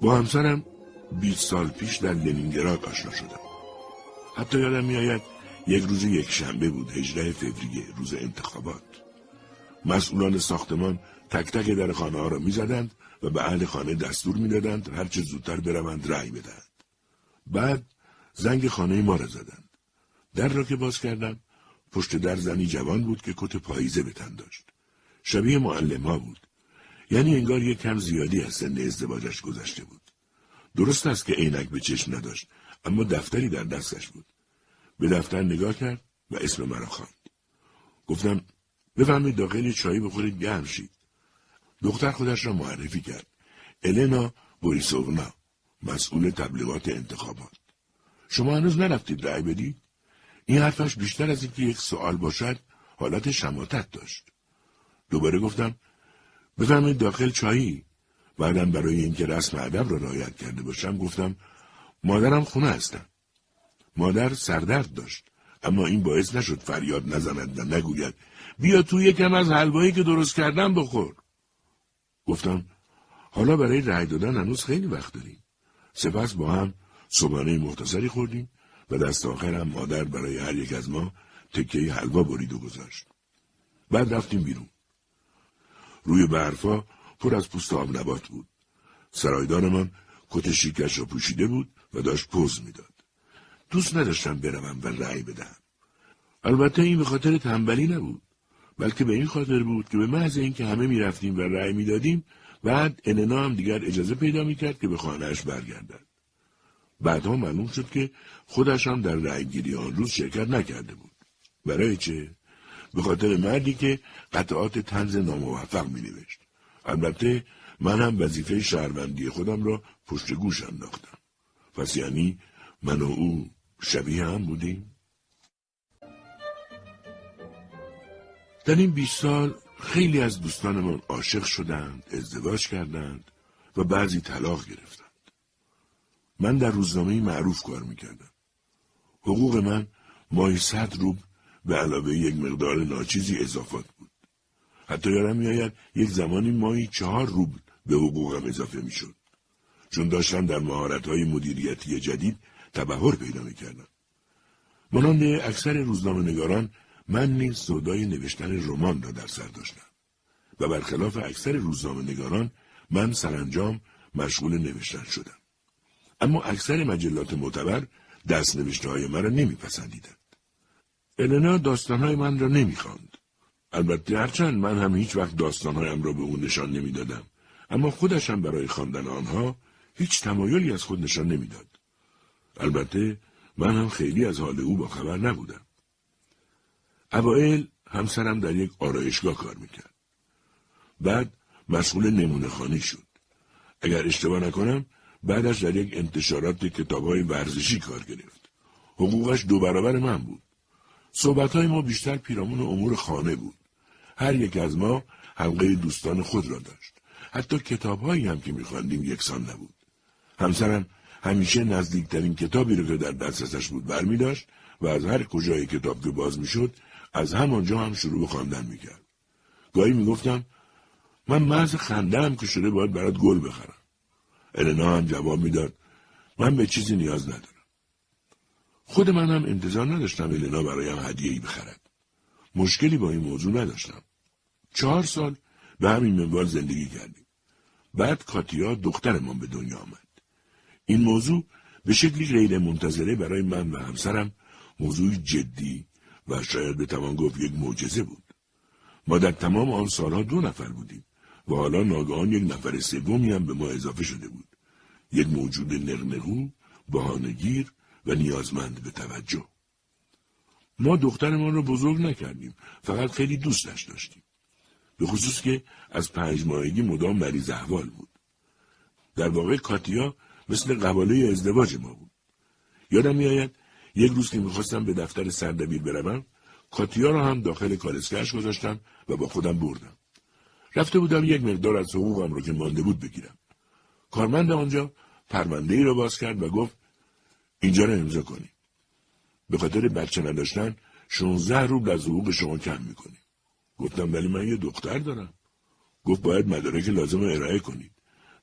با همسرم 20 سال پیش در لنینگراد آشنا شدم. حتی یادم میآید یک روز یک شنبه بود 18 فوریه روز انتخابات. مسئولان ساختمان تک تک در خانه ها را می‌زدند و به اهل خانه دستور می‌دادند هر چه زودتر بروند رأی بدهند. بعد زنگ خانه ما را زدند. در را که باز کردم پشت در زنی جوان بود که کت پاییزه به تن داشت. شبیه معلم ها بود. یعنی انگار یک کم زیادی از سن ازدواجش گذشته بود. درست است که عینک به چشم نداشت اما دفتری در دستش بود. به دفتر نگاه کرد و اسم مرا خواند. گفتم بفهمید داخل چایی بخورید گرم شید. دختر خودش را معرفی کرد. النا بوریسوونا مسئول تبلیغات انتخابات. شما هنوز نرفتید رأی بدید؟ این حرفش بیشتر از اینکه یک سوال باشد حالت شماتت داشت. دوباره گفتم بفهمید داخل چایی بعدم برای اینکه رسم ادب را رعایت کرده باشم گفتم مادرم خونه هستم مادر سردرد داشت. اما این باعث نشد فریاد نزند و نگوید بیا تو یکم از حلوایی که درست کردم بخور. گفتم حالا برای رأی دادن هنوز خیلی وقت داریم. سپس با هم صبحانه مختصری خوردیم و دست آخرم مادر برای هر یک از ما تکه حلوا برید و گذاشت. بعد رفتیم بیرون. روی برفا پر از پوست آب نبات بود. سرایدارمان کت شیکش را پوشیده بود و داشت پوز می‌داد. دوست نداشتم بروم و رأی بدهم. البته این به خاطر تنبلی نبود. بلکه به این خاطر بود که به محض اینکه همه می‌رفتیم و رأی می‌دادیم بعد اننا هم دیگر اجازه پیدا می‌کرد که به خانهاش برگردد. بعدها معلوم شد که خودش هم در رأیگیری آن روز شرکت نکرده بود. برای چه؟ به خاطر مردی که قطعات تنز ناموفق می نوشت. البته من هم وظیفه شهروندی خودم را پشت گوش انداختم. پس یعنی من و او شبیه هم بودیم؟ در این بیست سال خیلی از دوستانمان عاشق شدند، ازدواج کردند و بعضی طلاق گرفتند. من در روزنامه معروف کار می‌کردم. حقوق من ماهی صد روب به علاوه یک مقدار ناچیزی اضافات بود. حتی یادم میآید یک زمانی ماهی چهار روبل به حقوقم اضافه می‌شد. چون داشتم در های مدیریتی جدید تبهر پیدا می‌کردم. مانند اکثر روزنامه نگاران من نیز سودای نوشتن رمان را در سر داشتم. و برخلاف اکثر روزنامه نگاران من سرانجام مشغول نوشتن شدم. اما اکثر مجلات معتبر دست نوشته های مرا نمیپسندیدند. النا داستانهای من را نمی‌خواند. البته هرچند من هم هیچ وقت داستانهایم را به او نشان نمی‌دادم اما خودش برای خواندن آنها هیچ تمایلی از خود نشان نمی‌داد. البته من هم خیلی از حال او با خبر نبودم. اوائل همسرم در یک آرایشگاه کار می‌کرد. بعد مسئول نمونه خانی شد. اگر اشتباه نکنم بعدش در یک انتشارات کتاب های ورزشی کار گرفت. حقوقش دو برابر من بود. صحبت های ما بیشتر پیرامون امور خانه بود. هر یک از ما حلقه دوستان خود را داشت. حتی کتابهایی هم که میخواندیم یکسان نبود. همسرم همیشه نزدیکترین کتابی رو که در دسترسش بود برمی داشت و از هر کجای کتاب که باز می‌شد از همانجا هم شروع به خواندن می‌کرد. گاهی می‌گفتم من محض خنده که شده باید برات گل بخرم. النا هم جواب می‌داد من به چیزی نیاز ندارم. خود من هم انتظار نداشتم النا برایم هدیه ای بخرد. مشکلی با این موضوع نداشتم. چهار سال به همین منوال زندگی کردیم. بعد کاتیا دخترمان به دنیا آمد. این موضوع به شکلی غیر منتظره برای من و همسرم موضوع جدی و شاید به توان گفت یک معجزه بود. ما در تمام آن سالها دو نفر بودیم و حالا ناگهان یک نفر سومی هم به ما اضافه شده بود. یک موجود نرنهو، بهانهگیر و نیازمند به توجه. ما دخترمان را بزرگ نکردیم فقط خیلی دوستش داشتیم به خصوص که از پنج ماهگی مدام مریض احوال بود در واقع کاتیا مثل قباله ازدواج ما بود یادم میآید یک روز که می‌خواستم به دفتر سردبیر بروم کاتیا را هم داخل کالسکش گذاشتم و با خودم بردم. رفته بودم یک مقدار از حقوقم رو که مانده بود بگیرم. کارمند آنجا پرونده ای را باز کرد و گفت اینجا را امضا کنی. به خاطر بچه نداشتن 16 روبل از حقوق شما کم می‌کنی. گفتم ولی من یه دختر دارم. گفت باید مدارک لازم رو ارائه کنید.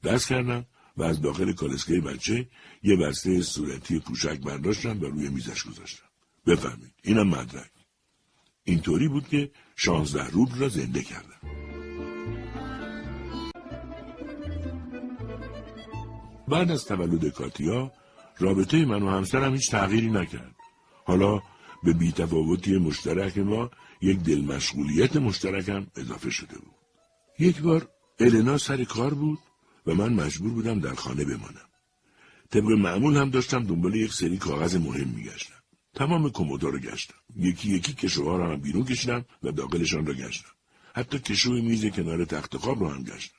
دست کردم و از داخل کالسکه بچه یه بسته صورتی پوشک برداشتم و روی میزش گذاشتم. بفهمید اینم مدرک. اینطوری بود که شانزده روبل را زنده کردم. بعد از تولد کاتیا رابطه من و همسرم هیچ تغییری نکرد. حالا به بیتفاوتی مشترک ما یک دل مشغولیت مشترکم اضافه شده بود. یک بار النا سر کار بود و من مجبور بودم در خانه بمانم. طبق معمول هم داشتم دنبال یک سری کاغذ مهم میگشتم. تمام کمودا رو گشتم. یکی یکی کشوها را هم بیرون کشیدم و داخلشان را گشتم. حتی کشو میز کنار تخت خواب را هم گشتم.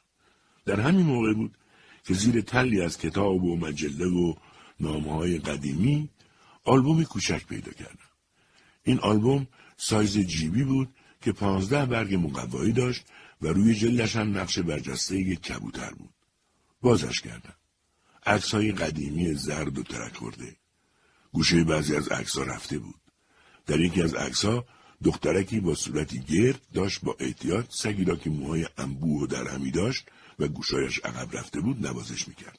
در همین موقع بود که زیر تلی از کتاب و مجله و نامه های قدیمی آلبوم کوچک پیدا کردم. این آلبوم سایز جیبی بود که پانزده برگ مقوایی داشت و روی جلدش هم نقش برجسته یک کبوتر بود. بازش کردم. عکس های قدیمی زرد و ترک خورده. گوشه بعضی از عکس رفته بود. در یکی از عکس دخترکی با صورتی گرد داشت با احتیاط سگی را که موهای انبوه و درهمی داشت و گوشایش عقب رفته بود نوازش می‌کرد.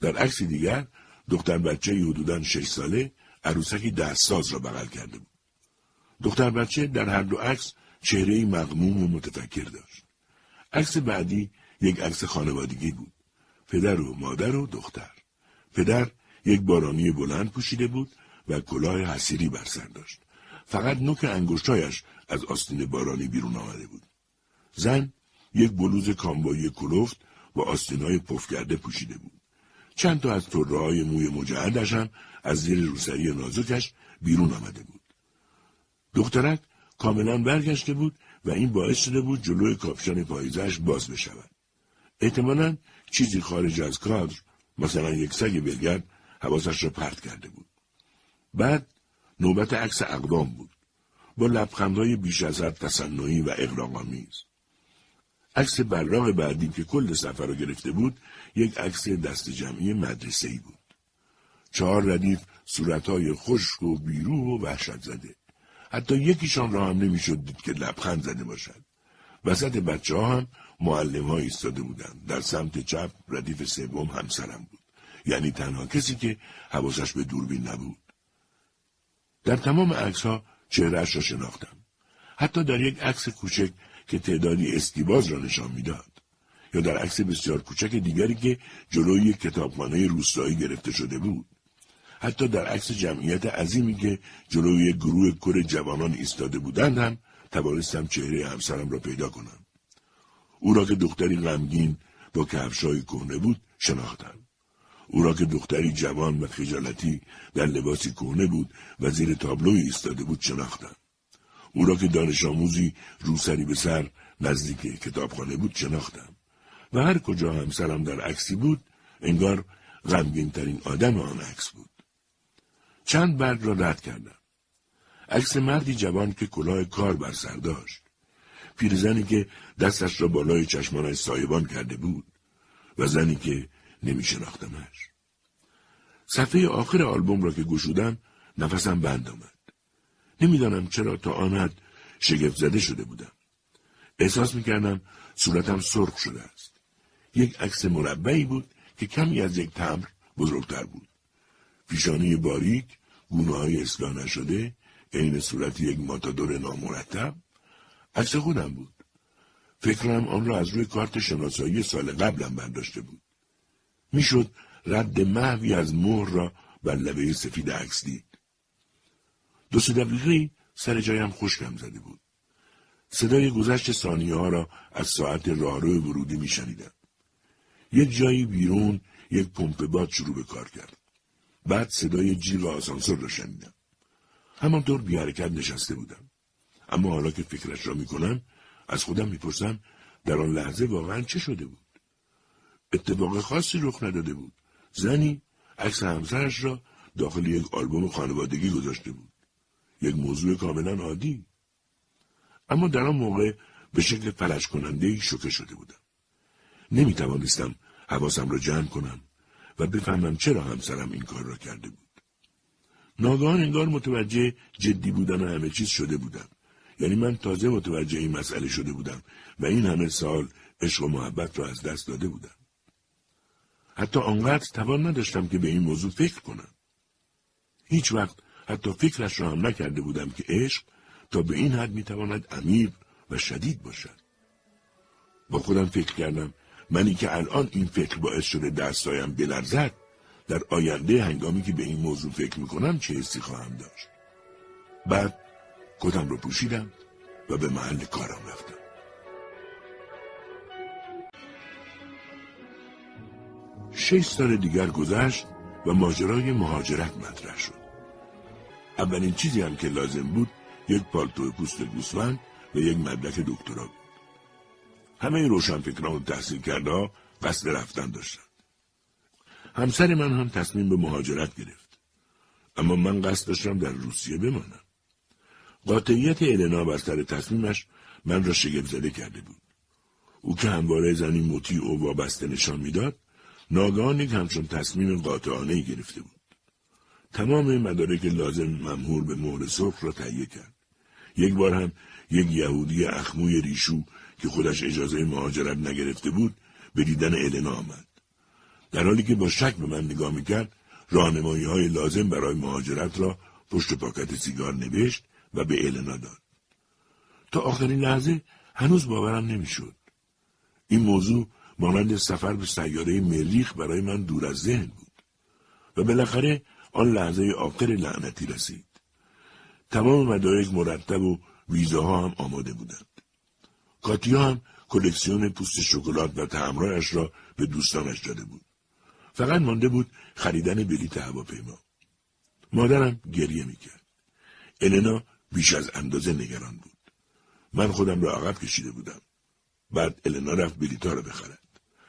در عکس دیگر دختر بچه حدودا شش ساله عروسکی دستساز را بغل کرده بود. دختر بچه در هر دو عکس چهره مغموم و متفکر داشت. عکس بعدی یک عکس خانوادگی بود. پدر و مادر و دختر. پدر یک بارانی بلند پوشیده بود و کلاه حسیری بر سر داشت. فقط نوک انگشتایش از آستین بارانی بیرون آمده بود. زن یک بلوز کامبایی کلوفت با آستینهای پف کرده پوشیده بود. چند تا از طره های موی مجعدش هم از زیر روسری نازکش بیرون آمده بود. دخترک کاملا برگشته بود و این باعث شده بود جلوی کاپشن پاییزش باز بشود. احتمالا چیزی خارج از کادر مثلا یک سگ بلگرد حواسش را پرت کرده بود. بعد نوبت عکس اقدام بود. با لبخندهای بیش از حد تصنعی و اغراقآمیز. عکس براغ بعدی که کل سفر را گرفته بود یک عکس دست جمعی مدرسه ای بود. چهار ردیف صورتهای خشک و بیروح و وحشت زده. حتی یکیشان را هم نمی‌شد دید که لبخند زده باشد. وسط بچه ها هم معلم ها ایستاده بودند. در سمت چپ ردیف سوم همسرم بود. یعنی تنها کسی که حواسش به دوربین نبود. در تمام عکس ها چهرهش را شناختم. حتی در یک عکس کوچک که تعدادی اسکیباز را نشان می‌داد. یا در عکس بسیار کوچک دیگری که جلوی یک کتابخانه روستایی گرفته شده بود. حتی در عکس جمعیت عظیمی که جلوی گروه کر جوانان ایستاده بودند هم توانستم چهره همسرم را پیدا کنم. او را که دختری غمگین با کفشای کهنه بود شناختم. او را که دختری جوان و خجالتی در لباسی کهنه بود و زیر تابلوی ایستاده بود شناختم. او را که دانش آموزی روسری به سر نزدیک کتابخانه بود شناختم. و هر کجا همسرم در عکسی بود انگار غمگین ترین آدم آن عکس بود. چند برگ را رد کردم. عکس مردی جوان که کلاه کار بر سر داشت. پیرزنی که دستش را بالای چشمانش سایبان کرده بود و زنی که نمی شناختمش. صفحه آخر آلبوم را که گشودم نفسم بند آمد. نمی‌دانم چرا تا آن حد شگفت زده شده بودم. احساس می‌کردم صورتم سرخ شده است. یک عکس مربعی بود که کمی از یک تمر بزرگتر بود. پیشانی باریک، گونه های اصلاح نشده، عین صورت یک ماتادور نامرتب، عکس خودم بود. فکرم آن را از روی کارت شناسایی سال قبلم برداشته بود. می‌شد رد محوی از مهر را بر لبه سفید عکس دید. دو سه دقیقه سر جایم خشکم زده بود. صدای گذشت ثانیه ها را از ساعت راهرو ورودی میشنیدم. یک جایی بیرون یک پمپ باد شروع به کار کرد. بعد صدای جیغ آسانسور را شنیدم. همانطور بی حرکت نشسته بودم. اما حالا که فکرش را می‌کنم از خودم می‌پرسم در آن لحظه واقعا چه شده بود؟ اتفاق خاصی رخ نداده بود. زنی عکس همسرش را داخل یک آلبوم خانوادگی گذاشته بود. یک موضوع کاملا عادی اما در آن موقع به شکل فلش کننده شوکه شده بودم نمی توانستم حواسم را جمع کنم و بفهمم چرا همسرم این کار را کرده بود ناگهان انگار متوجه جدی بودن همه چیز شده بودم یعنی من تازه متوجه این مسئله شده بودم و این همه سال عشق و محبت را از دست داده بودم. حتی آنقدر توان نداشتم که به این موضوع فکر کنم. هیچ وقت حتی فکرش را هم نکرده بودم که عشق تا به این حد می‌تواند عمیق و شدید باشد. با خودم فکر کردم منی که الان این فکر باعث شده دستایم بلرزد در آینده هنگامی که به این موضوع فکر می‌کنم چه حسی خواهم داشت. بعد کتم رو پوشیدم و به محل کارم رفتم. شش سال دیگر گذشت و ماجرای مهاجرت مطرح شد. اولین چیزی هم که لازم بود یک پالتو پوست گوسفند و یک مدرک دکترا بود. همه روشنفکران و تحصیل کرده قصد رفتن داشتند همسر من هم تصمیم به مهاجرت گرفت. اما من قصد داشتم در روسیه بمانم. قاطعیت النا بر سر تصمیمش من را شگفت زده کرده بود. او که همواره زنی مطیع و وابسته نشان می‌داد ناگهان یک همچون تصمیم قاطعانه گرفته بود. تمام مدارک لازم ممهور به مهر سرخ را تهیه کرد. یک بار هم یک یهودی اخموی ریشو که خودش اجازه مهاجرت نگرفته بود به دیدن النا آمد. در حالی که با شک به من نگاه می‌کرد راهنمایی های لازم برای مهاجرت را پشت پاکت سیگار نوشت و به النا داد تا آخرین لحظه هنوز باورم نمی‌شد. این موضوع مانند سفر به سیاره مریخ برای من دور از ذهن بود و بالاخره آن لحظه آخر لعنتی رسید. تمام مدارک مرتب و ویزاها هم آماده بودند. کاتیا هم کلکسیون پوست شکلات و تعمرایش را به دوستانش داده بود. فقط مانده بود خریدن بلیت هواپیما. مادرم گریه می‌کرد. النا بیش از اندازه نگران بود. من خودم را عقب کشیده بودم. بعد النا رفت بلیتا را بخرد.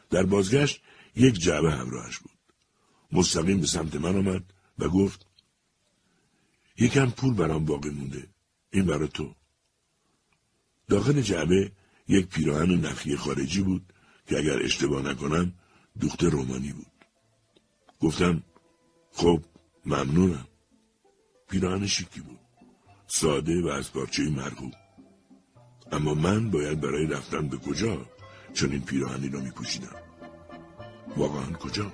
در بازگشت یک جعبه همراهش بود. مستقیم به سمت من آمد و گفت یکم پول برام باقی مونده. این برای تو. داخل جعبه یک پیراهن نخی خارجی بود که اگر اشتباه نکنم دوخت رومانی بود. گفتم خب ممنونم. پیراهن شیکی بود. ساده و از پارچه مرغوب اما من باید برای رفتن به کجا چون این پیراهنی را می پوشیدم واقعا کجا؟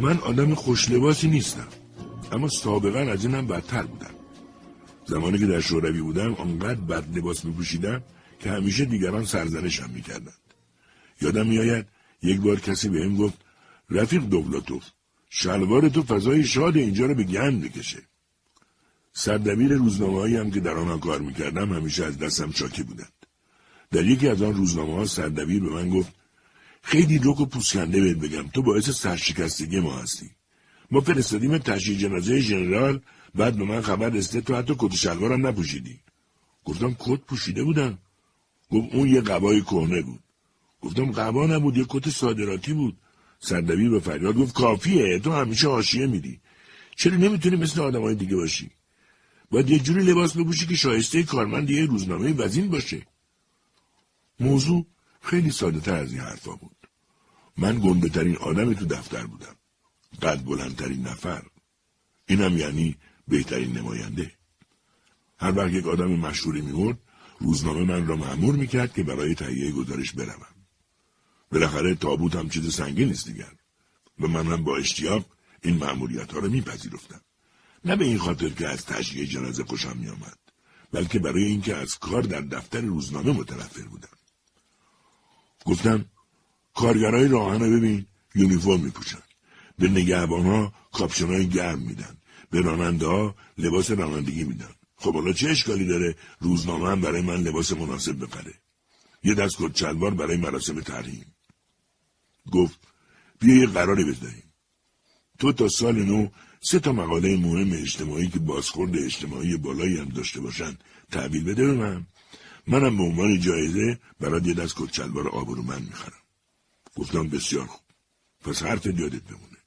من آدم خوشلباسی نیستم اما سابقا از اینم بدتر بودم. زمانی که در شوروی بودم آنقدر بد لباس می پوشیدم که همیشه دیگران سرزنشم می‌کردند. یادم میآید یک بار کسی به این گفت رفیق دولاتوف شلوار تو فضای شاد اینجا رو به گند بکشه. سردبیر روزنامه هم که در آنها کار می‌کردم همیشه از دستم چاکی بودند. در یکی از آن روزنامه ها سردبیر به من گفت خیلی رک و پوسکنده بهت بگم تو باعث سرشکستگی ما هستی. ما فرستادیم تشییع جنازه ژنرال بعد به من خبر رسیده تو حتی کت شلوارم نپوشیدی. گفتم کت پوشیده بودم؟ گفت اون یه قبای کهنه بود. گفتم قبا نبود یه کت صادراتی بود. سردبیر به فریاد گفت کافیه تو همیشه حاشیه میدی چرا نمی‌تونی مثل آدمای دیگه باشی؟ باید یه جوری لباس بپوشی که شایسته کارمند یه روزنامه وزین باشه. موضوع خیلی ساده تر از این حرفا بود. من گنده ترین آدم تو دفتر بودم. قد بلندترین نفر. اینم یعنی بهترین نماینده. هر وقت یک آدم مشهوری میمرد روزنامه من را معمور می‌کرد که برای تهیه گزارش بروم. بالاخره تابوت هم چیز سنگین نیست دیگر و من هم با اشتیاق این معمولیت ها را میپذیرفتم. نه به این خاطر که از تشییع جنازه خوشم میآمد بلکه برای اینکه از کار در دفتر روزنامه متنفر بودم. گفتم کارگرای راهن رو ببین یونیفرم میپوشن. به نگهبان ها کاپشن های گرم میدن. به راننده ها لباس رانندگی میدن. خب حالا چه اشکالی داره روزنامه هم برای من لباس مناسب بپره؟ یه دست کت برای مراسم تحریم گفت بیا یه قراری بذاریم تو تا سال نو سه تا مقاله مهم اجتماعی که بازخورد اجتماعی بالایی هم داشته باشن تحویل بده به من منم به عنوان جایزه برای یه دست کت آبرو من می‌خرم گفتم بسیار خوب پس حرف یادت بمونه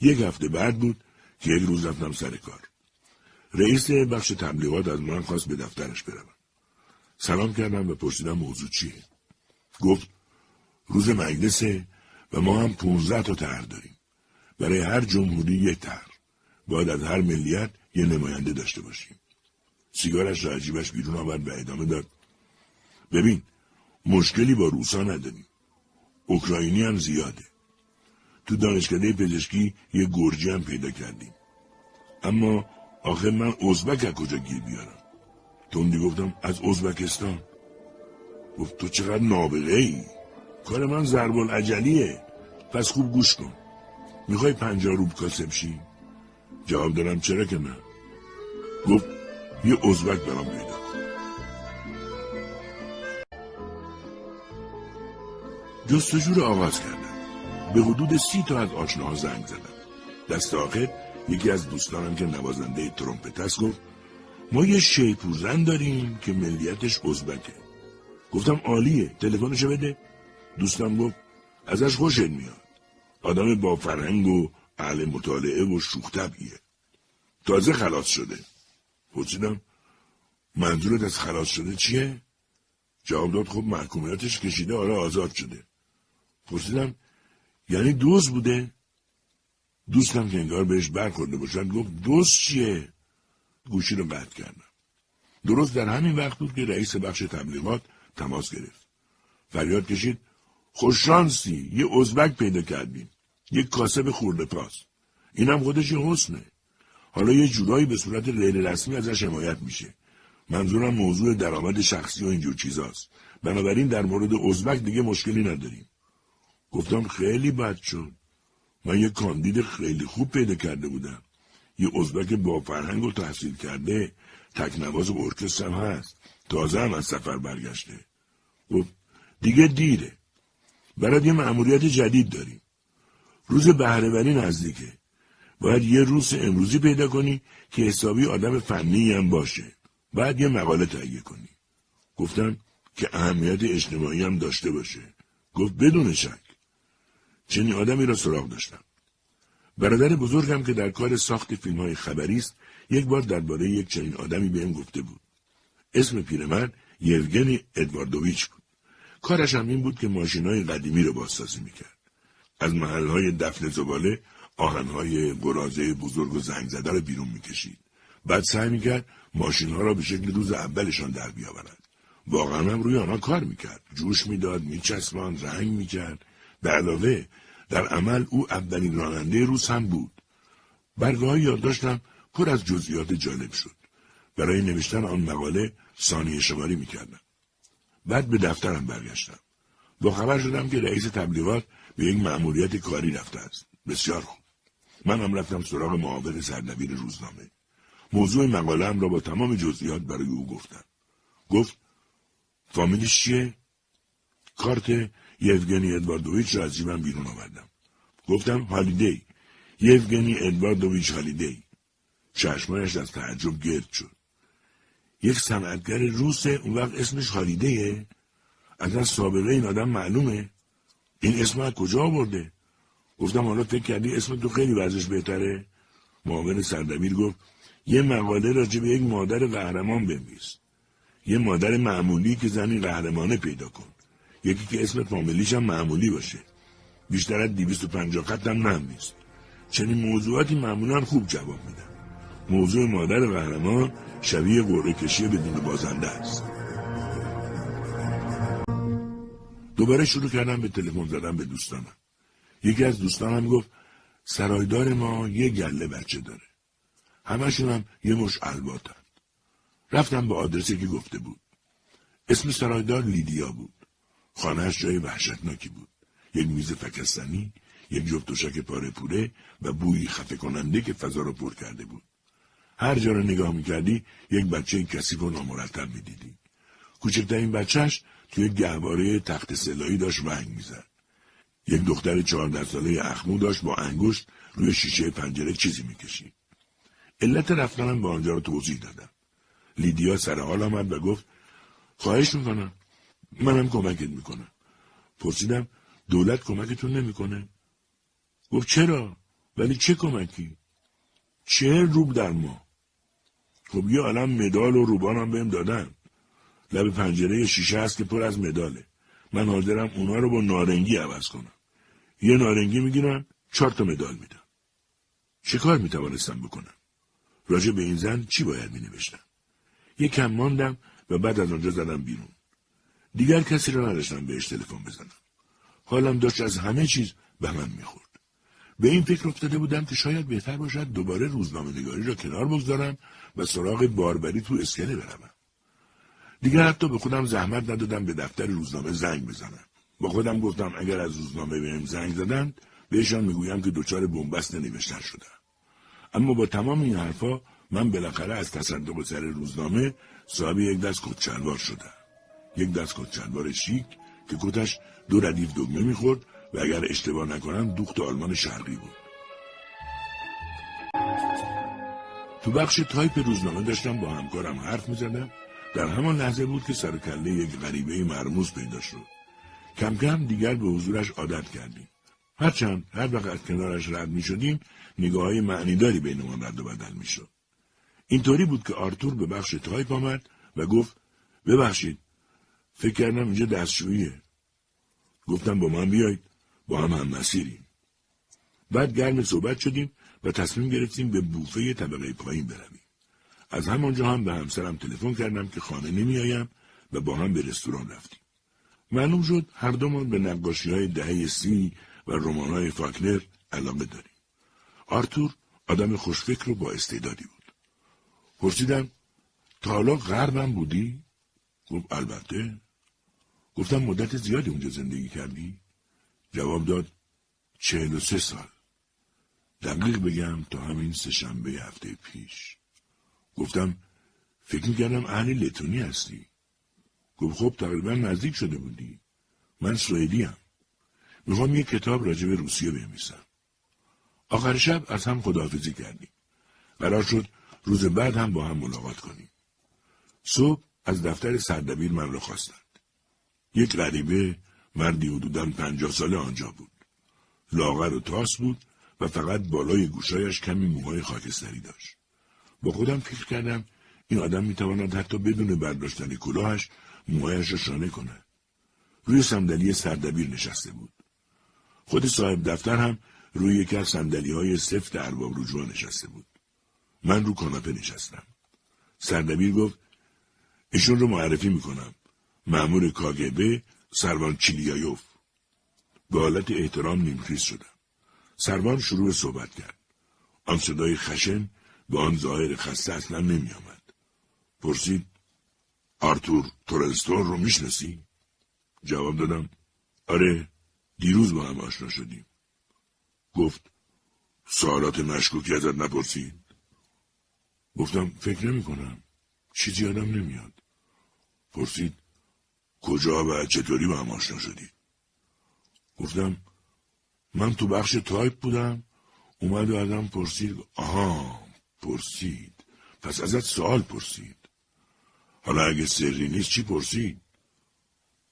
یک هفته بعد بود که یک روز رفتم سر کار. رئیس بخش تبلیغات از من خواست به دفترش بروم. سلام کردم و پرسیدم موضوع چیه. گفت روز مجلسه و ما هم پونزده تا طرح داریم. برای هر جمهوری یک طرح. باید از هر ملیت یه نماینده داشته باشیم. سیگارش را عجیبش بیرون آورد و ادامه داد. ببین مشکلی با روسا نداریم. اوکراینی هم زیاده. تو دانشکده پزشکی یه گرجی هم پیدا کردیم. اما آخه من ازبک از کجا گیر بیارم؟ تندی گفتم از ازبکستان. گفت تو چقدر نابغه ای؟ کار من ضرب العجلیه. پس خوب گوش کن. می‌خوای پنجاه روب کاسب شی؟ جواب دارم چرا که نه؟ گفت یه ازبک برام پیدا جستجو رو آغاز کردم به حدود سی تا از آشناها زنگ زدم دست آخر یکی از دوستانم که نوازنده ترومپت است گفت ما یه شیپورزن داریم که ملیتش ازبکه گفتم عالیه تلفنشو بده دوستم گفت ازش خوشت میاد آدم با فرهنگ و اهل مطالعه و شوخ طبعیه تازه خلاص شده پرسیدم منظورت از خلاص شده چیه؟ جواب داد خب محکومیتش کشیده آره آزاد شده پرسیدم یعنی دوز بوده؟ دوستم که انگار بهش برخورده باشد گفت دوز چیه؟ گوشی رو قطع کردم درست در همین وقت بود که رئیس بخش تبلیغات تماس گرفت فریاد کشید خوششانسی یه ازبک پیدا کردیم. یک کاسب خورده پاس. اینم خودش یه حسنه. حالا یه جورایی به صورت غیر رسمی ازش حمایت میشه. منظورم موضوع درآمد شخصی و اینجور چیزاست. بنابراین در مورد ازبک دیگه مشکلی نداریم. گفتم خیلی بد شد. من یه کاندید خیلی خوب پیدا کرده بودم. یه ازبک با فرهنگ و تحصیل کرده. تکنواز ارکستر هست. تازه هم از سفر برگشته. گفت دیگه دیره. برات یه مأموریت جدید داریم. روز بهرهوری نزدیکه. باید یه روز امروزی پیدا کنی که حسابی آدم فنی هم باشه. بعد یه مقاله تهیه کنی. گفتم که اهمیت اجتماعی هم داشته باشه. گفت بدون شک. چنین آدمی را سراغ داشتم. برادر بزرگم که در کار ساخت فیلم های خبری است یک بار درباره یک چنین آدمی بهم گفته بود. اسم پیرمرد یوگنی ادواردوویچ بود. کارش هم این بود که ماشین های قدیمی رو بازسازی می‌کرد. از محل های دفن زباله آهنهای گرازه بزرگ و زنگ زده رو بیرون می‌کشید. بعد سعی می‌کرد ماشین ها را به شکل روز اولشان در بیاورد. واقعا هم روی آنها کار می‌کرد. جوش می‌داد میچسباند رنگ می‌کرد. به علاوه در عمل او اولین راننده روز هم بود. برگاه یادداشتم پر از جزئیات جالب شد. برای نوشتن آن مقاله ثانیه شماری می‌کردم. بعد به دفترم برگشتم. با خبر شدم که رئیس تبلیغات به یک مأموریت کاری رفته است. بسیار خوب. من هم رفتم سراغ معاون سردبیر روزنامه. موضوع مقالم را با تمام جزئیات برای او گفتم. گفت فامیلش چیه؟ کارت یوگنی ادواردویچ را از جیبم بیرون آوردم. گفتم هالیدی. یوگنی ادواردویچ هالیدی. چشمانش از تعجب گرد شد. یک صنعتگر روسه اون وقت اسمش هالیدیه از از سابقه این آدم معلومه. این اسم از کجا آورده؟ گفتم حالا فکر کردی اسم تو خیلی وضعش بهتره. معاون سردبیر گفت یه مقاله راجع به یک مادر قهرمان بنویس. یه مادر معمولی که زنی قهرمانه پیدا کن. یکی که اسم فامیلیش هم معمولی باشه. بیشتر از دیویست و پنجاه خط هم نمیست چنین موضوعاتی معمولا خوب جواب میدن. موضوع مادر قهرمان شبیه قرعه کشی بدون بازنده است. دوباره شروع کردم به تلفن زدن به دوستانم. یکی از دوستانم گفت سرایدار ما یه گله بچه داره. همشون هم یه مش الباتن. رفتم به آدرسی که گفته بود. اسم سرایدار لیدیا بود. خانهش جای وحشتناکی بود. یک میز فکستنی یک جفت تشک پاره پوره و بویی خفه کننده که فضا را پر کرده بود. هر جا را نگاه می‌کردی یک بچه کثیف و نامرتب می‌دیدی. کوچکترین بچهش توی گهواره تخت سلایی داشت رنگ می‌زد. یک دختر چهارده ساله اخمو داشت با انگشت روی شیشه پنجره چیزی می‌کشید. علت رفتنم به آنجا را توضیح دادم. لیدیا سر حال آمد و گفت خواهش می‌کنم. منم کمکت می‌کنم. پرسیدم دولت کمکتون نمی‌کنه؟ گفت چرا؟ ولی چه کمکی؟ چهل روب در ماه. خب یه عالم مدال و روبان هم بهم دادن. لب پنجره شیشه هست که پر از مداله. من حاضرم اونا رو با نارنگی عوض کنم. یه نارنگی می‌گیرم چهار تا مدال میدم چه کار می‌توانستم بکنم؟ راجع به این زن چی باید می نوشتم یه کم ماندم و بعد از آنجا زدم بیرون. دیگر کسی را نداشتم بهش تلفن بزنم. حالم داشت از همه چیز به من می‌خورد. به این فکر افتاده بودم که شاید بهتر باشد دوباره روزنامه نگاری را کنار بگذارم و سراغ باربری تو اسکله بروم دیگر حتی به خودم زحمت ندادم به دفتر روزنامه زنگ بزنم. با خودم گفتم اگر از روزنامه بهم زنگ زدند بهشان می‌گویم که دچار بنبست نوشتن شدم. اما با تمام این حرفها من بالاخره از تصدق سر روزنامه صاحب یک دست کت‌شلوار شدم. یک دست کت‌شلوار شیک که کتش دو ردیف دگمه می‌خورد و اگر اشتباه نکنم دوخت آلمان شرقی بود. تو بخش تایپ روزنامه داشتم با همکارم حرف می‌زدم. در همان لحظه بود که سر کله یک غریبه مرموز پیدا شد. کم کم دیگر به حضورش عادت کردیم. هرچند هر وقت از کنارش رد می شدیم نگاه های معنیداری بینمان رد و بدل می شد. اینطوری بود که آرتور به بخش تایپ آمد و گفت ببخشید فکر کردم اینجا دستشوییه. گفتم با من بیایید با هم هم مسیریم. بعد گرم صحبت شدیم و تصمیم گرفتیم به بوفه طبقه پایین برویم. از همانجا هم به همسرم تلفن کردم که خانه نمیآیم و با هم به رستوران رفتیم. معلوم شد هر دومان به نقاشی های دهه سی و رمان های فاکنر علاقه داریم. آرتور آدم خوشفکر و با استعدادی بود. پرسیدم تا حالا غربم بودی؟ گفت البته. گفتم مدت زیادی اونجا زندگی کردی؟ جواب داد چهل و سه سال. دقیق بگم تا همین سه شنبه هفته پیش. گفتم فکر می‌کردم اهل لتونی هستی. گفت خب تقریبا نزدیک شده بودی. من سوئدی هم می‌خوام یه کتاب راجع به روسیه بنویسم. آخر شب از هم خداحافظی کردیم. قرار شد روز بعد هم با هم ملاقات کنیم. صبح از دفتر سردبیر من را خواستند. یک غریبه مردی حدودا پنجاه ساله آنجا بود. لاغر و تاس بود. و فقط بالای گوشایش کمی موهای خاکستری داشت با خودم فکر کردم این آدم می‌تواند حتی بدون برداشتن کلاهش موهایش را شانه کند روی صندلی سردبیر نشسته بود خود صاحب دفتر هم روی یکی از سندلی های سفت ارباب رجوع نشسته بود. من رو کاناپه نشستم. سردبیر گفت ایشون رو معرفی می‌کنم. معمور کاگبه سروان چیلیایوف. به حالت احترام نیمخیز شدم. سروان شروع صحبت کرد. آن صدای خشن به آن ظاهر خسته اصلا نمی آمد. پرسید آرتور تورنستون رو می‌شناسی؟ جواب دادم آره دیروز با هم آشنا شدیم. گفت سوالات مشکوکی ازت نپرسید گفتم فکر نمی کنم چیزی یادم نمیاد پرسید کجا و چطوری با هم آشنا شدید گفتم من تو بخش تایپ بودم. اومد و ازم پرسید آها پرسید. پس ازت سوال پرسید. حالا اگه سری نیست چی پرسید؟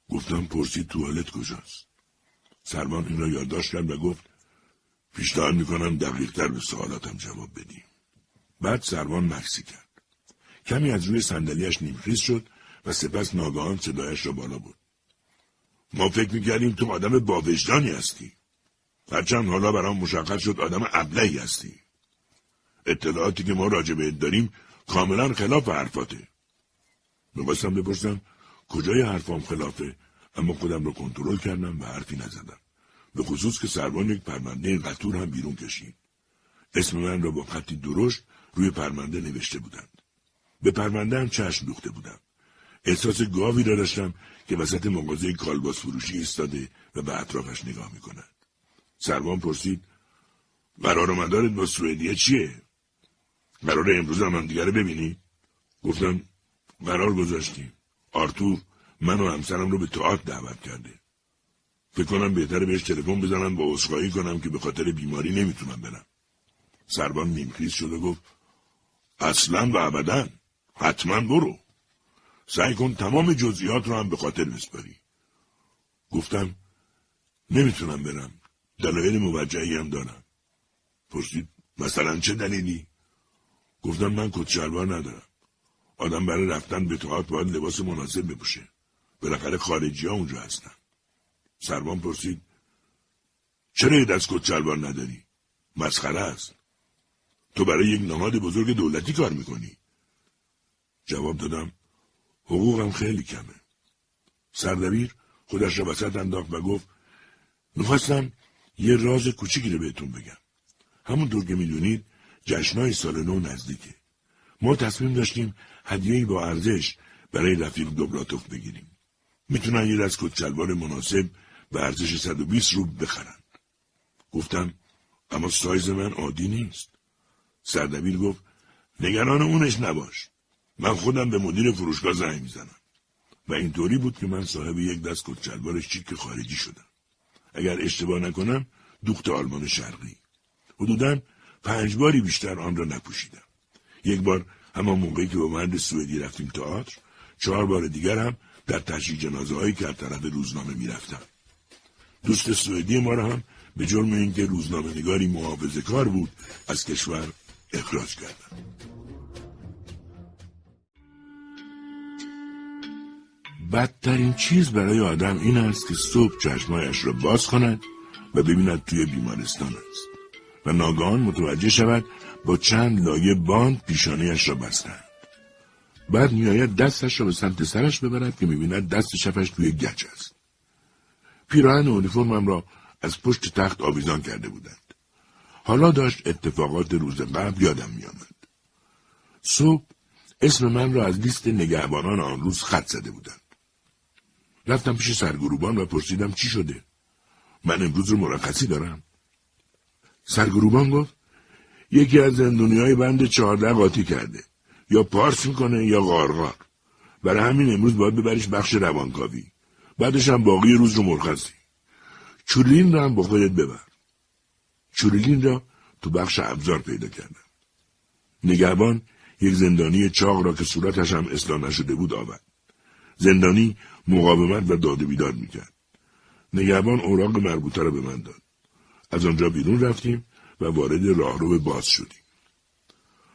گفتم پرسید توالت کجاست. سرمان این را یادداشت کرد و گفت پیشنهاد می‌کنم دقیقتر به سوالاتم جواب بدیم. بعد سروان مکسی کرد. کمی از روی صندلیاش نیمخیز شد و سپس ناگهان صدایش را بالا بود ما فکر می‌کردیم تو آدم باوجدانی هستی. هرچند حالا برام مشخص شد آدم ابلهی هستی اطلاعاتی که ما راجع بهت داریم کاملا خلاف حرفاته می‌خواستم بپرسم کجای حرفام خلافه اما خودم رو کنترل کردم و حرفی نزدم به خصوص که سروان یک پرونده قطور هم بیرون کشید. اسم من را با خطی درشت روی پرونده نوشته بودند. به پرونده هم چشم دوخته بودم. احساس گاوی را داشتم که وسط مغازه کالباس فروشی ایستاده و به اطرافش نگاه می کند. سروان پرسید قرار مدارت با سوئدیه چیه؟ قرار امروز هم هم دیگره ببینی؟ گفتم قرار گذاشتیم. آرتور من و همسرم رو به تئاتر دعوت کرده. فکر کنم بهتره بهش تلفن بزنم با عذرخواهی کنم که به خاطر بیماری نمی‌تونم برم سربان نیمخیز شد و گفت اصلا و ابدا حتما برو سعی کن تمام جزئیات رو هم به خاطر بسپاری گفتم نمی‌تونم برم دلایل موجهی هم دارم پرسید مثلا چه دلیلی؟ گفتم من کتشلوار ندارم. آدم برای رفتن به تئاتر باید لباس مناسب بپوشه. بالاخره خارجی ها اونجا هستن. سربان پرسید چرا یه دست کتشلوار نداری؟ مسخره است. تو برای یک نهاد بزرگ دولتی کار می‌کنی. جواب دادم حقوقم خیلی کمه. سردبیر خودش را وسط انداخت و گفت می‌خواستم یه راز کوچیکی رو بهتون بگم. همونطور که می‌دونید جشنهای سال نو نزدیکه. ما تصمیم داشتیم هدیه‌ای با ارزش برای رفیق دوبلاتوف بگیریم. می‌تونن یه دست کتچلوار مناسب به ارزش 120 روب بخرن. گفتم اما سایز من عادی نیست. سردبیر گفت نگران اونش نباش. من خودم به مدیر فروشگاه زنگ می‌زنم. و اینطوری بود که من صاحب یک دست کتچلوار شیک خارجی شدم. اگر اشتباه نکنم دوخت آلمان شرقی. حدودا پنج باری بیشتر آن را نپوشیدم. یک بار همان موقعی که با مرد سوئدی رفتیم تئاتر چهار بار دیگر هم در تشریح جنازه هایی که از طرف روزنامه می‌رفتم. دوست سوئدی ما را هم به جرم اینکه روزنامه نگاری محافظه کار بود از کشور اخراج کردم بدترین چیز برای آدم این است که صبح چشمایش را باز کند و ببیند توی بیمارستان است و ناگهان متوجه شود با چند لایه باند پیشانیش را بستند. بعد میآید دستش را به سمت سرش ببرد که می‌بیند دست شفش توی گچ است. پیراهن اونیفرمم را از پشت تخت آویزان کرده بودند. حالا داشت اتفاقات روز قبل یادم میآمد. صبح اسم من را از لیست نگهبانان آن روز خط زده بودند رفتم پیش سرگروبان و پرسیدم چی شده. من امروز رو مرخصی دارم. سرگروبان گفت یکی از زندونی بند چهارده قاطی کرده. یا پارس می‌کنه یا غارغار برای همین امروز باید ببریش بخش روانکاوی. بعدش هم باقی روز رو مرخصی. چوریلین را هم با خودت ببر. چوریلین را تو بخش ابزار پیدا کردم. نگهبان یک زندانی چاق را که صورتش هم اصلاح نشده بود آورد. زندانی مقاومت و داده بیداد می‌کرد. نگهبان اوراق مربوطه را به من داد. از آنجا بیرون رفتیم و وارد راهرو باز شدیم.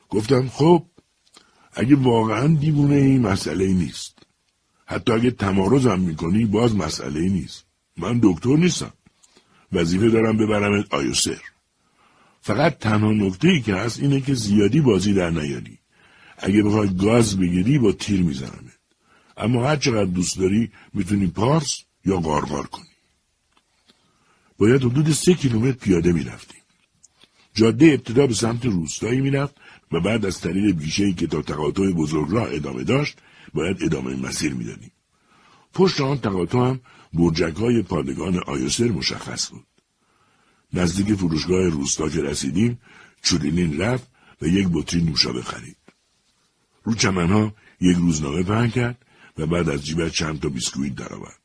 گفتم خب اگه واقعا دیوونه این مسئله نیست. حتی اگه تمارزم می‌کنی باز مسئله نیست. من دکتر نیستم. وظیفه دارم ببرمت آیوسر. فقط تنها نکته ای که هست اینه که زیادی بازی در نیاری. اگه بخوای گاز بگیری با تیر میزنمت. اما هر چقدر دوست داری می‌تونی پارس یا غارغار کنی. باید حدود سه کیلومتر پیاده می‌رفتیم جاده ابتدا به سمت روستایی می‌رفت و بعد از طریق بیشهای که تا تقاطع بزرگ راه ادامه داشت باید ادامه مسیر می‌دادیم پشت آن تقاطع هم برجک های پادگان آیوسر مشخص بود. نزدیک فروشگاه روستا که رسیدیم چولینین رفت و یک بطری نوشابه خرید. رو چمنها یک روزنامه پهن کرد و بعد از جیبش چند تا بیسکویت درآورد.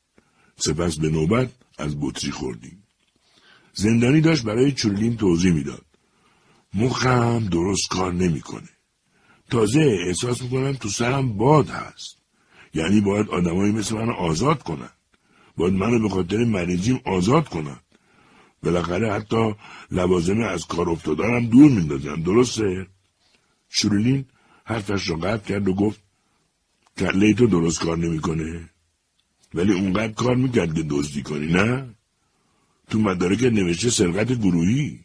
سپس به نوبت از بطری خوردیم زندانی داشت برای چورلین توضیح می‌داد. مخم درست کار نمی‌کنه. تازه احساس می‌کنم تو سرم باد هست. یعنی باید آدمایی مثل من آزاد کنن. باید منو به خاطر مریضیم آزاد کنن. بالاخره حتی لوازم از کار افتادارم دور میندازن. درسته؟ شورلین حرفش را قطع کرد و گفت کله تو درست کار نمی‌کنه؟ ولی اونقدر کار می‌کرد که دزدی کنی نه؟ تو مدارک نوشته سرقت گروهی.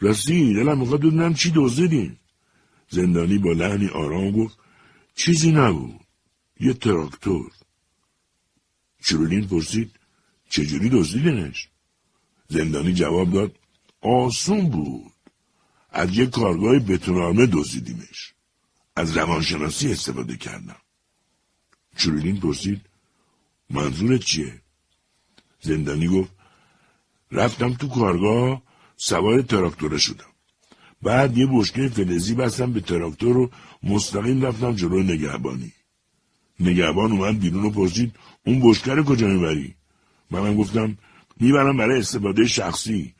راستی دلم می‌خواد بدونم چی دزدیدین زندانی با لحنی آرام گفت چیزی نبود. یه تراکتور. چرولین پرسید چجوری دزدیدنش؟ زندانی جواب داد آسون بود. از یه کارگاه بتونارمه دزدیدیمش. از روانشناسی استفاده کردم. چرولین پرسید منظورت چیه؟ زندانی گفت رفتم تو کارگاه سوار تراکتوره شدم. بعد یه بشکه فلزی بستم به تراکتور و مستقیم رفتم جلوی نگهبانی. نگهبان اومد بیرون و پرسید اون بشکه رو کجا می‌بری؟ منم گفتم می‌برم برای استفاده شخصی.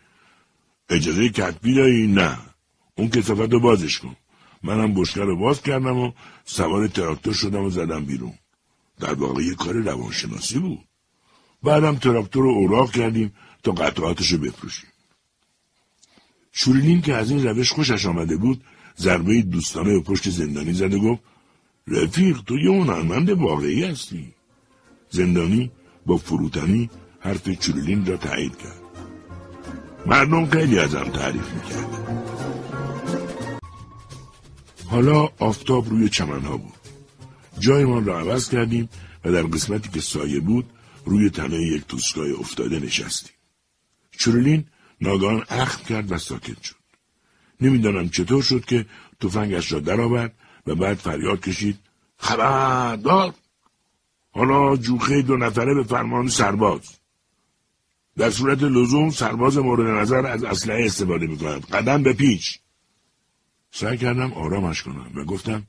اجازه کتبی داری؟ نه. اون کسافت رو بازش کن. منم بشکه رو باز کردم و سوار تراکتور شدم و زدم بیرون. در واقع یه کار روانشناسی بود. بعدم تراکتور رو اوراق کردیم تا قطعاتش رو بفروشیم. چورلین که از این روش خوشش آمده بود ضربه دوستانه به پشت زندانی زد و گفت رفیق تو یه هنرمند واقعی هستی. زندانی با فروتنی حرف چورلین را تایید کرد. مردم خیلی ازم تعریف می‌کرد حالا آفتاب روی چمنها بود. جایمان را عوض کردیم و در قسمتی که سایه بود روی تنه یک توسکای افتاده نشستیم. چورلین ناگان اخم کرد و ساکت شد. نمی‌دانم چطور شد که تفنگش را درآورد و بعد فریاد کشید خبردار! حالا جوخه دو نفره به فرمان سرباز. در صورت لزوم سرباز مورد نظر از اسلحه استفاده می کند. قدم به پیچ. سعی کردم آرامش کنم و گفتم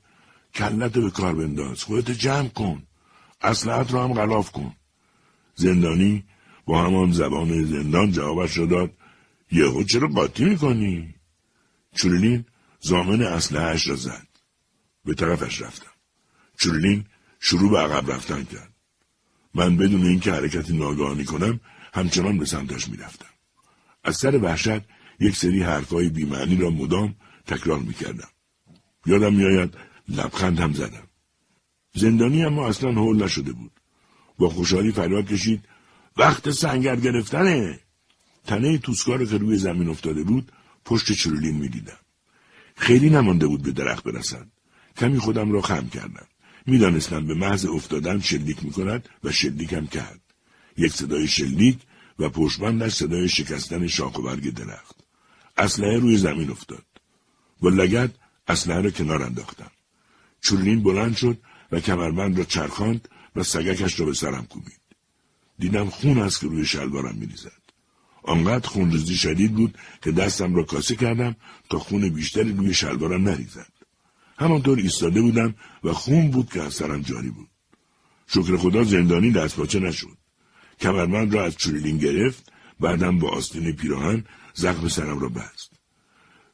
کلت به کار بنداز خودت جمع کن اسلحت را هم غلاف کن. زندانی با همان زبان زندان جوابش را داد یهو چرا قاطی می‌کنی؟ چورلین زامن اسلحهاش را زد. به طرفش رفتم. چورلین شروع به عقب رفتن کرد. من بدون اینکه حرکتی ناگهانی کنم همچنان به سمتش می‌رفتم. از سر وحشت یک سری حرفهای بیمعنی را مدام تکرار می‌کردم. یادم میآید لبخند هم زدم. زندانی اما اصلا حول نشده بود. با خوشحالی فریاد کشید. وقت سنگر گرفتنه. تنه توسکار که روی زمین افتاده بود پشت چرولین می‌دیدم. خیلی نمانده بود به درخت برسد. کمی خودم را خم کردم. می‌دانستم به محض افتادن شلیک می‌کند و شلیکم کرد. یک صدای شلیک و پشتبندش صدای شکستن شاخ و برگ درخت. اسلحه روی زمین افتاد. با لگت اسلحه را کنار انداختم. چورلین بلند شد و کمربند را چرخاند و سگکش را به سرم کوبید. دیدم خون است که روی شلوارم میریزد. آنقدر خونریزی شدید بود که دستم را کاسه کردم تا خون بیشتری روی شلوارم نریزد. همانطور ایستاده بودم و خون بود که از سرم جاری بود. شکر خدا زندانی دست باچه نشد. کمربند را از چوریلین گرفت بعدم با آستین پیراهن زخم سرم را بست.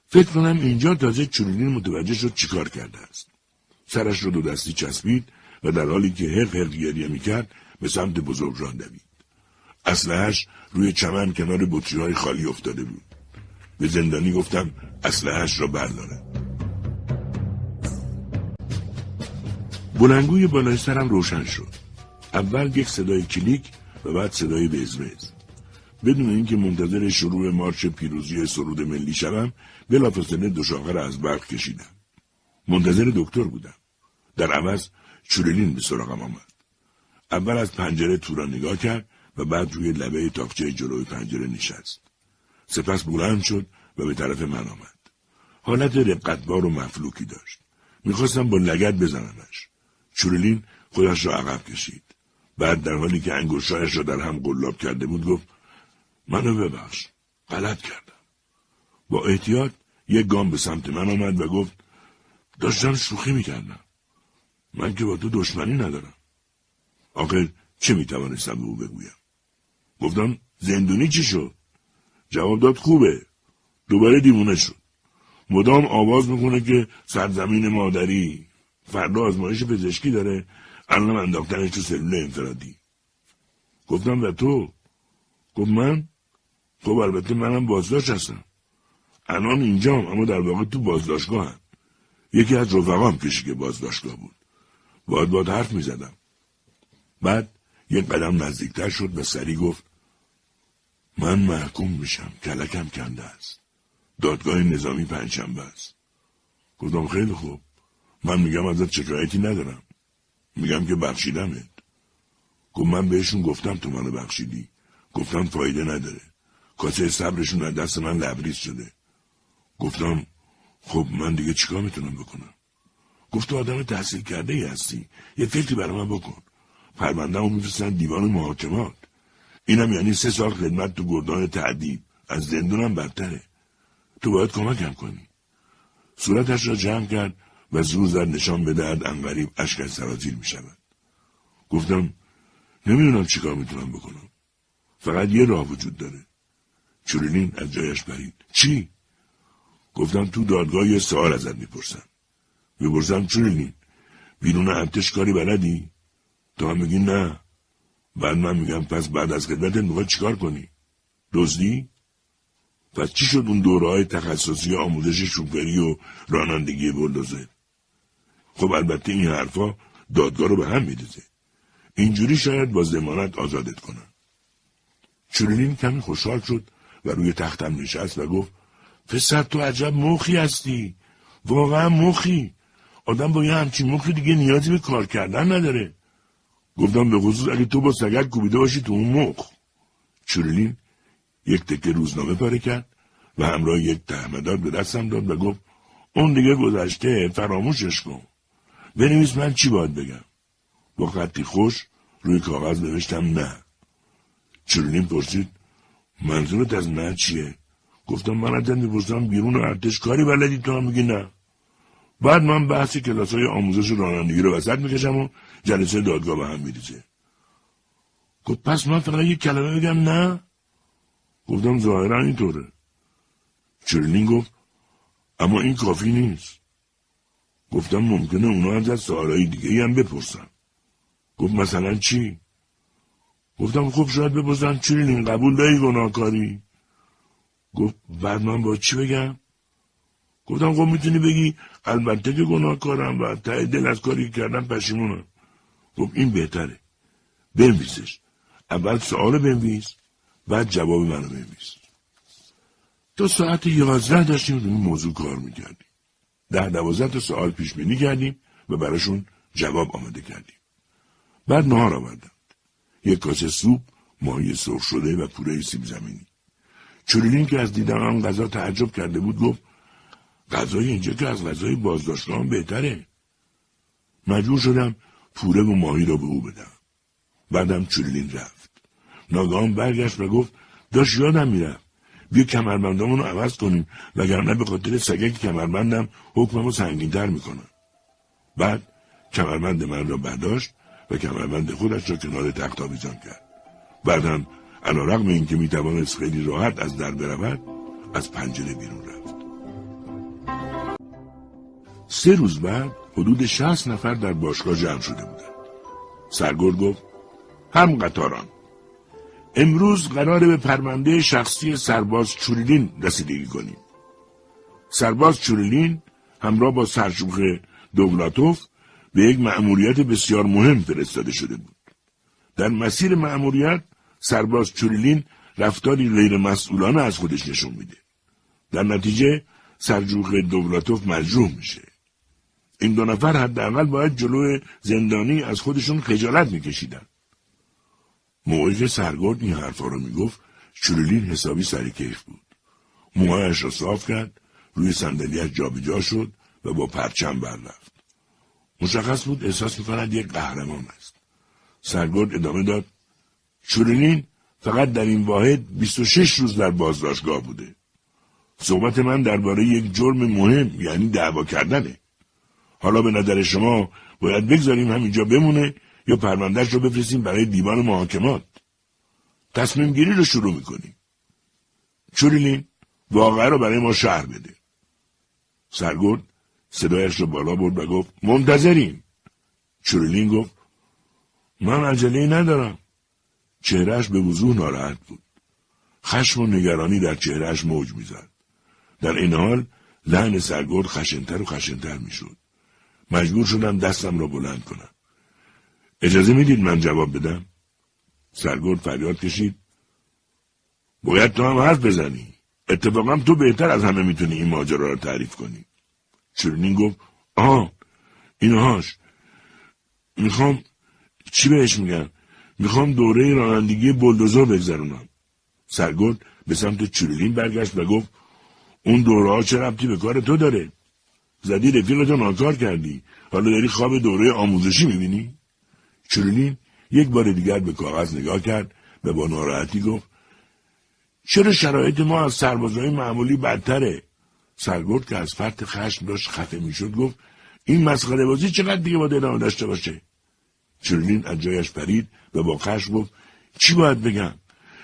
فکر کنم اینجا تازه چوریلین متوجه شد چیکار کرده است. سرش را دو دستی چسبید و در حالی که حق حق گریه می‌کرد به سمت بزرگران دوید. روی چمن کنار بطری های خالی افتاده بود. به زندانی گفتم اسلحهش را برداره بلنگوی بالای سرم روشن شد. اول یک صدای کلیک و بعد صدای بزمز. بدون اینکه منتظر شروع مارچ پیروزی سرود ملی شوم بلافاصله دو شاخه را از برق کشیدم. منتظر دکتر بودم. در عوض چورلین به سراغم آمد. اول از پنجره تو را نگاه کرد و بعد روی لبه تاقچه جلوی پنجره نشست. سپس بلند شد و به طرف من آمد. حالت رقتبار و مفلوکی داشت. می‌خواستم با لگت بزنمش. چورلین خودش را عقب کشید. بعد در حالی که انگشتایش را در هم قلاب کرده بود گفت منو ببخش. غلط کردم. با احتیاط یک گام به سمت من آمد و گفت داشتم شوخی می‌کردم. من که با تو دشمنی ندارم. آخر چه می‌توانستم به او بگویم؟ گفتم زندونی چی شد؟ جواب داد خوبه. دوباره دیوونه شد. مدام آواز می‌کنه که سرزمین مادری فردا آزمایش پزشکی داره. الان انداختنش تو سلول انفرادی. گفتم و تو؟ گفت من؟ خب البته منم بازداشت هستم. الان اینجام اما در واقع تو بازداشتگاه هم. یکی از رفقام کشی که بازداشتگاه بود. باید باید حرف می‌زدم. بعد یک قدم نزدیکتر شد و سری گفت من محکوم میشم کلکم کنده است. دادگاه نظامی پنجشنبه است. گفتم خیلی خوب. من میگم ازت شکایتی ندارم. میگم که بخشیدمت. گفت من بهشون گفتم تو منو بخشیدی. گفتم فایده نداره. کاسه صبرشون از دست من لبریز شده. گفتم خب من دیگه چیکار می‌تونم بکنم؟ گفت تو آدم تحصیل کرده ای هستی. یه فکری برای من بکن. پرونده رو میفرستن دیوان محاکمات. اینم یعنی سه سال خدمت تو گردان تعدیب. از زندونم بدتره. تو باید کمکم کنی. صورتش را جمع کرد و زور زد نشان بدهد انقریب اشک از سرازیر می شود. گفتم نمی‌دونم چیکار می‌تونم بکنم. فقط یه راه وجود داره. چورینین از جایش برید. چی؟ گفتم تو دادگاه یه سوال ازت می‌پرسم. می‌پرسم چورینین بیرون ارتش کاری بلدی؟ تو هم میگی نه. بعد من میگم پس بعد از خدمتت می‌خوای چیکار کنی؟ دزدی؟ پس چی شد اون دوره های تخصصی آموزش شوفری و رانندگی بلدوزر خب البته این حرفا دادگاه رو به هم میریزه اینجوری شاید با زمانت آزادت کنن چرلین کمی خوشحال شد و روی تختم نشست و گفت پسر تو عجب مخی هستی. واقعا مخی. آدم با یه همچین مخی دیگه نیازی به کار کردن نداره. گفتم به خصوص اگه تو با سگک کوبیده باشی تو اون مخ. چرلین یک تکه روزنامه پاره کرد و همراه یک تهمداد به دستم داد و گفت اون دیگه گذشته فراموشش کن. بنویس من چی باید بگم. با خطی خوش روی کاغذ نوشتم نه. چرلین پرسید منظورت از نه چیه؟ گفتم من ازت می‌پرسم بیرون ارتش کاری بلدی تو هم؟ میگی نه. بعد من بحث کلاس های آموزش رانندگی رو وسط می‌کشم و جلسه دادگاه به هم میریزه. گفت پس من فقط یک کلمه بگم نه؟ گفتم ظاهرا اینطوره. چرلین گفت اما این کافی نیست. گفتم ممکنه اونا از سوالای دیگه هم بپرسن. گفت مثلا چی؟ گفتم خب شاید بپرسن چرلین قبول داری گناهکاری؟ گفت بعد من با چی بگم؟ گفتم خب می‌تونی بگی البته که گناهکارم و ته دل از کاری کردم پشیمونم گفت این بهتره. بنویسش. اول سوال بنویس بعد جواب منو بنویس. تا ساعت یازده داشتیم روی موضوع کار می‌کردیم. ده دوازده تا سوال پیش بینی کردیم و براشون جواب آماده کردیم. بعد نهار آوردند یک کاسه سوپ ماهی سرخ شده و پوره سیب زمینی. چولین که از دیدن آن غذا تعجب کرده بود گفت غذای اینجا که از غذای بازداشتگاه بهتره. مجبور شدم پوره و ماهی را به او بدم. بعدم چولین رفت. ناگهان برگشت و گفت داشت یادم می‌رفت. بیا کمربندامون رو عوض کنیم وگرنه به خاطر سگک کمربندم حکممو سنگینتر می‌کنم بعد کمربند من را برداشت کمربند خودش را کنار تخت آویزان کرد. بعدم علا رقم این که می‌توانست خیلی راحت از در برود از پنجره بیرون رفت. سه روز بعد حدود شهست نفر در باشگاه جمع شده بودند. سرگرد گفت هم قطاران امروز قراره به پرونده شخصی سرباز چوریلین رسیدگی کنیم. سرباز چوریلین همراه با سرشوخ دولاتوف به یک مأموریت بسیار مهم فرستاده شده بود. در مسیر مأموریت سرباز چوریلین رفتاری غیر مسئولانه از خودش نشون میده. در نتیجه سرجوخ دولاتوف مجروح میشه. این دو نفر حداقل باید جلو زندانی از خودشون خجالت میکشیدن. موقعی سرگرد این حرفا رو می‌گفت چولین حسابی سر کیف بود موهایش را صاف کرد روی صندلیاش جابجا شد و با پرچم بررفت مشخص بود احساس می‌کند یک قهرمان است. سرگرد ادامه داد. چولین فقط در این واحد 26 روز در بازداشتگاه بوده. صحبت من درباره یک جرم مهم یعنی دعوا کردنه. حالا به نظر شما باید بگذاریم همینجا بمونه یا پروندهش رو بفرستیم برای دیوان محاکمات. تصمیم گیری رو شروع می‌کنیم. چوریلین واقعه رو برای ما شهر بده. سرگرد صدایش رو بالا برد و گفت منتظریم چوریلین گفت من عجله ندارم چهرهش به وضوح ناراحت بود خشم و نگرانی در چهرهش موج می‌زد در این حال لحن سرگرد خشنتر و خشنتر می‌شد مجبور شدم دستم را بلند کنم اجازه می‌دید من جواب بدم؟ سرگرد فریاد کشید. باید تو هم حرف بزنی. اتفاقا تو بهتر از همه می‌تونی این ماجرا رو تعریف کنی. چرنین گفت آه اینهاش می‌خوام چی بهش میگن؟ می‌خوام دوره رانندگی بلدوزر بگذرونم. سرگرد به سمت چرلین برگشت و گفت اون دوره ها چه ربطی به کار تو داره؟ زدی رفیقتو ناکار کردی. حالا داری خواب دوره آموزشی می‌بینی؟ چرولین یک بار دیگر به کاغذ نگاه کرد و با ناراحتی گفت چرا شرایط ما از سربازهای معمولی بدتره؟ سرگرد که از فرط خشم داشت خفه می‌شد گفت این مسخره بازی چقدر دیگه باید ادامه داشته باشه؟ چرولین از جایش پرید و با خشم گفت چی باید بگم؟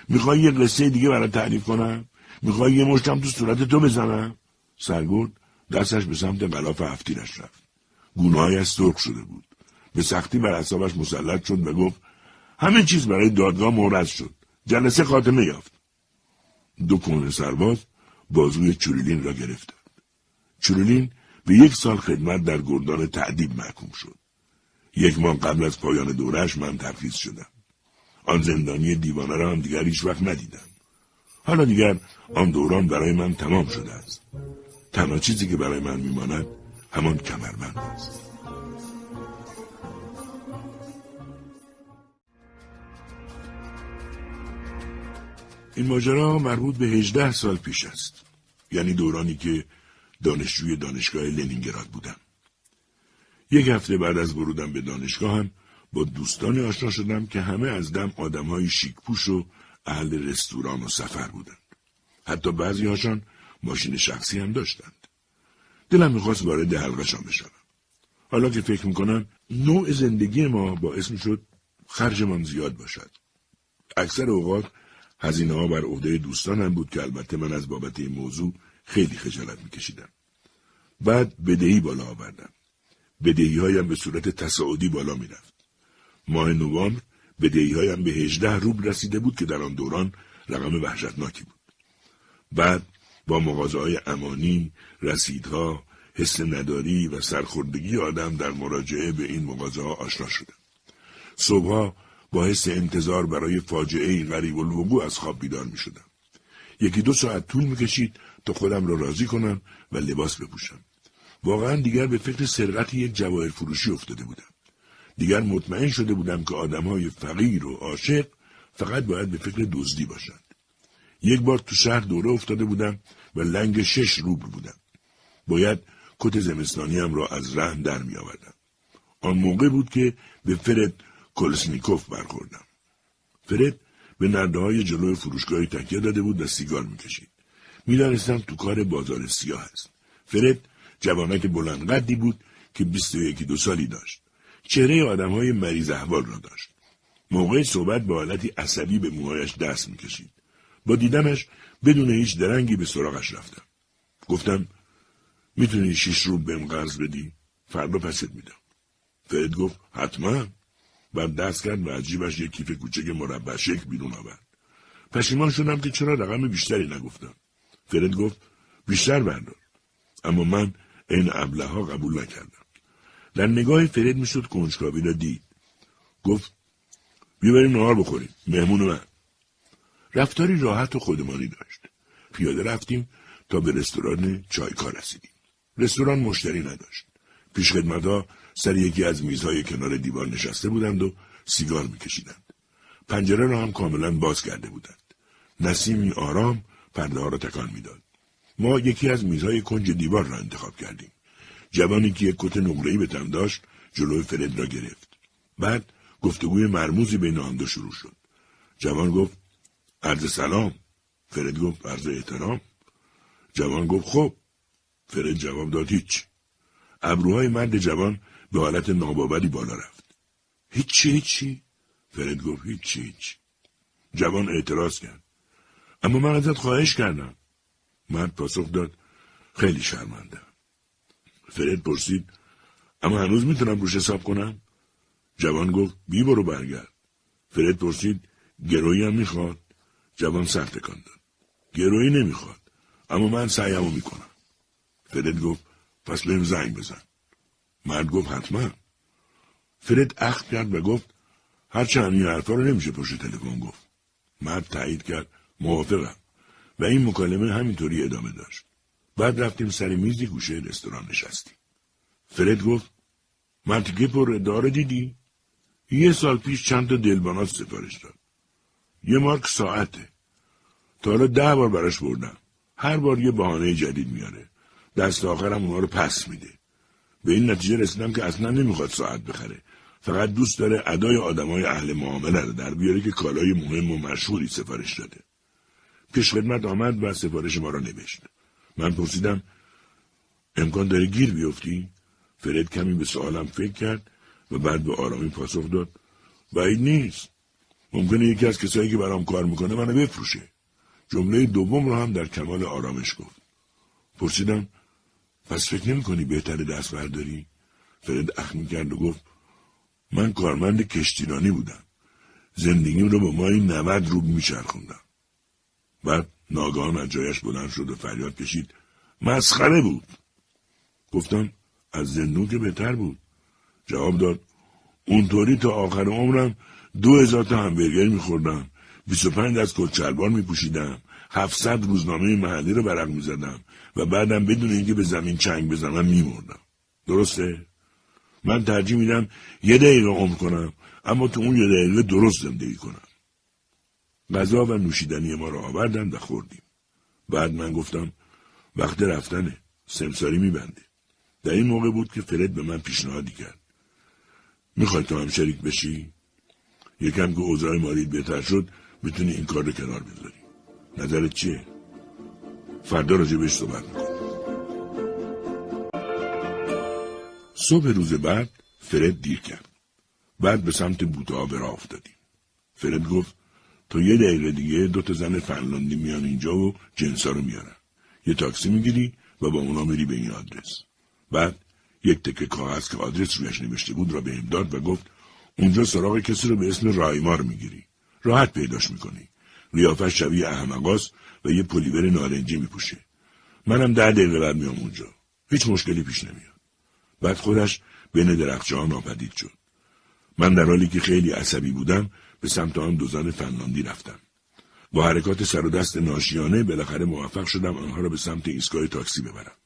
می‌خوای یه قصه دیگه برای تعریف کنم؟ می‌خوای یه مشتم تو صورت تو بزنم؟ سرگرد دستش به سمت غلاف هفتیرش رفت. گونههایش سرخ شده بود. به سختی بر اعصابش مسلط شد و گفت همه چیز برای دادگاه مورد شد. جلسه خاتمه یافت. دو کن سرباز بازوی چوریلین را گرفتند. چوریلین به یک سال خدمت در گردان تعدیب محکوم شد. یک ماه قبل از پایان دورش من ترخیص شدم. آن زندانی دیوانه را هم دیگر هیچ وقت ندیدم. حالا دیگر آن دوران برای من تمام شده است. تنها چیزی که برای من میماند همان کمربند است. این ماجرا مربوط به هجده سال پیش است. یعنی دورانی که دانشجوی دانشگاه لنینگراد بودم. یک هفته بعد از ورودم به دانشگاه هم با دوستانی آشنا شدم که همه از دم آدمهای شیک پوش و اهل رستوران و سفر بودند. حتی بعضی هاشان ماشین شخصی هم داشتند. دلم می‌خواست وارد حلقشان بشوم. حالا که فکر می‌کنم نوع زندگی ما باعث می‌شد خرجمان زیاد باشد. اکثر اوقات هزینه ها بر عهده دوستانم بود که البته من از بابت این موضوع خیلی خجالت میکشیدم. بعد بدهی بالا آوردم. بدهی هایم به صورت تصاعدی بالا می‌رفت. ماه نوامبر بدهی هایم به هجده روبل رسیده بود که در آن دوران رقم وحشتناکی بود. بعد با مغازه های امانی، رسیدها، حس نداری و سرخوردگی آدم در مراجعه به این مغازه ها آشنا شدم. صبحها با حس انتظار برای فاجعه غریب الوقوع از خواب بیدار می شدم. یکی دو ساعت طول می کشید تا خودم را راضی کنم و لباس بپوشم. واقعا دیگر به فکر سرقت یک جواهر فروشی افتاده بودم. دیگر مطمئن شده بودم که آدمهای فقیر و عاشق فقط باید به فکر دزدی باشند. یک بار تو شهر دوره افتاده بودم و لنگ شش روبل بودم. باید کت زمستانیم را از رهن در می آوردم. آن موقع بود که به فرد کلسنیکوف برخوردم. فرد به نرده های جلوی فروشگاهی تکیه داده بود و سیگار می‌کشید. می‌دانستم تو کار بازار سیاه است. فرد جوانک بلند قدی بود که بیست و یکی دو سالی داشت. چهره آدم های مریض احوال را داشت. موقع صحبت با حالتی عصبی به موهایش دست می‌کشید. با دیدمش بدون هیچ درنگی به سراغش رفتم. گفتم می‌تونی شیش رو بهم قرض بدی؟ فردا پست میدم. فرد گفت حتما. بعد دست کرد و عجیبش یک کیف کوچک مربع شکل بیرون آورد. پشیمان شدم که چرا رقم بیشتری نگفتم. فرد گفت بیشتر بردار. اما من این ابله ها قبول نکردم. در نگاه فرد می‌شد کنجکاوی را دید. گفت بیبریم نهار بخوریم. مهمون من. رفتاری راحت و خودمانی داشت. پیاده رفتیم تا به رستوران چایکار رسیدیم. رستوران مشتری نداشت. پیشخدمتها سر یکی از میزهای کنار دیوار نشسته بودند و سیگار میکشیدند. پنجره را هم کاملا باز کرده بودند. نسیمی آرام پرده ها را تکان می‌داد. ما یکی از میزهای کنج دیوار را انتخاب کردیم. جوانی که یک کت نقره‌ای به تن داشت جلوی فرد را گرفت. بعد گفتگوی مرموزی بین آن دو شروع شد. جوان گفت عرض سلام. فرد گفت عرض احترام. جوان گفت خب. فرد جواب داد هیچ. ابروهای مرد جوان به حالت ناباوری بالا رفت. هیچی هیچی؟ فرد گفت هیچی هیچ. جوان اعتراض کرد. اما من ازت خواهش کردم. مرد پاسخ داد خیلی شرمنده. فرد پرسید اما هنوز می‌تونم روش حساب کنم؟ جوان گفت بی برو برگرد. فرد پرسید گروهی هم می‌خواد؟ جوان سر تکان داد. گروهی نمی‌خواد. اما من سعیمو می‌کنم. فرد گفت پس بهم زنگ بزن. مرد گفت حتما. فرد اخت کرد و گفت هرچند این حرفا رو نمیشه پشت تلفن گفت. مرد تایید کرد موافقم و این مکالمه همینطوری ادامه داشت. بعد رفتیم سر میزی گوشه رستوران نشستیم. فرد گفت مرتیکه پر اداره دیدی؟ یه سال پیش چند تا دلبانات سفارش داد. یه مارک ساعته. تا حالا ده بار براش بردم. هر بار یه بهانه جدید میاره. دست آخرم اونا رو پس میده. به این نتیجه رسیدم که اصلا نمی‌خواد ساعت بخره. فقط دوست داره ادای آدمای اهل معامله رو در بیاره که کالای مهم و مشهوری سفارش داده. پیشخدمت آمد و سفارش ما را نوشت. من پرسیدم امکان داره گیر بیفتی؟ فرد کمی به سوالم فکر کرد و بعد به آرامی پاسخ داد بعید نیست. ممکنه یکی از کسایی که برام کار می‌کنه منو بفروشه. جمله دوم رو هم در کمال آرامش گفت. پرسیدم پس فکر نمی کنی بهتر دست برداری؟ فرد اخمی کرد و گفت من کارمند کشتیرانی بودم. زندگیم رو با مایی نود روب میچرخوندم. بعد ناگهان از جایش بلند شد و فریاد کشید مسخره بود گفتم از زندون که بهتر بود جواب داد اونطوری تا آخر عمرم دو هزار تا همبرگر میخوردم بیست و پنج از کچلبار میپوشیدم هفتصد روزنامه محلی رو برق می‌زدم و بعدم بدون اینکه به زمین چنگ بزنم میمردم. درسته؟ من ترجیح میدم یه دقیقه عمر کنم اما تو اون یه دقیقه درست زندگی کنم. غذا و نوشیدنی ما را آوردن و خوردیم. بعد من گفتم وقت رفتنه. سمساری میبنده در این موقع بود که فرد به من پیشنهادی کرد. می‌خوای تو هم شریک بشی؟ یکم که اوضاع مالی بهتر شد می‌تونی این کار رو کنار بذاری. نظرت چیه؟ فردا راجع بهش صحبت می‌کنم صبح روز بعد فرد دیر کرد. بعد به سمت بوتا به راه افتادیم. فرد گفت تا یه دقیقه دیگه دو تا زن فنلاندی میان اینجا و جنسا رو میارن. یه تاکسی می‌گیری و با اونا میری به این آدرس. بعد یک تکه کاغذ که آدرس رویش نوشته بود را به داد و گفت اونجا سراغ کسی رو به اسم رایمار می‌گیری. راحت پیداش می‌کنی. قیافش شبیه احمقاست و یه پلیور نارنجی میپوشه. منم ده دقیقه بعد میام اونجا. هیچ مشکلی پیش نمیاد. بعد خودش بین درخچه ها ناپدید شد. من در حالی که خیلی عصبی بودم به سمت آن دو زن فنلاندی رفتم. با حرکات سر و دست ناشیانه بالاخره موفق شدم آنها را به سمت ایستگاه تاکسی ببرم.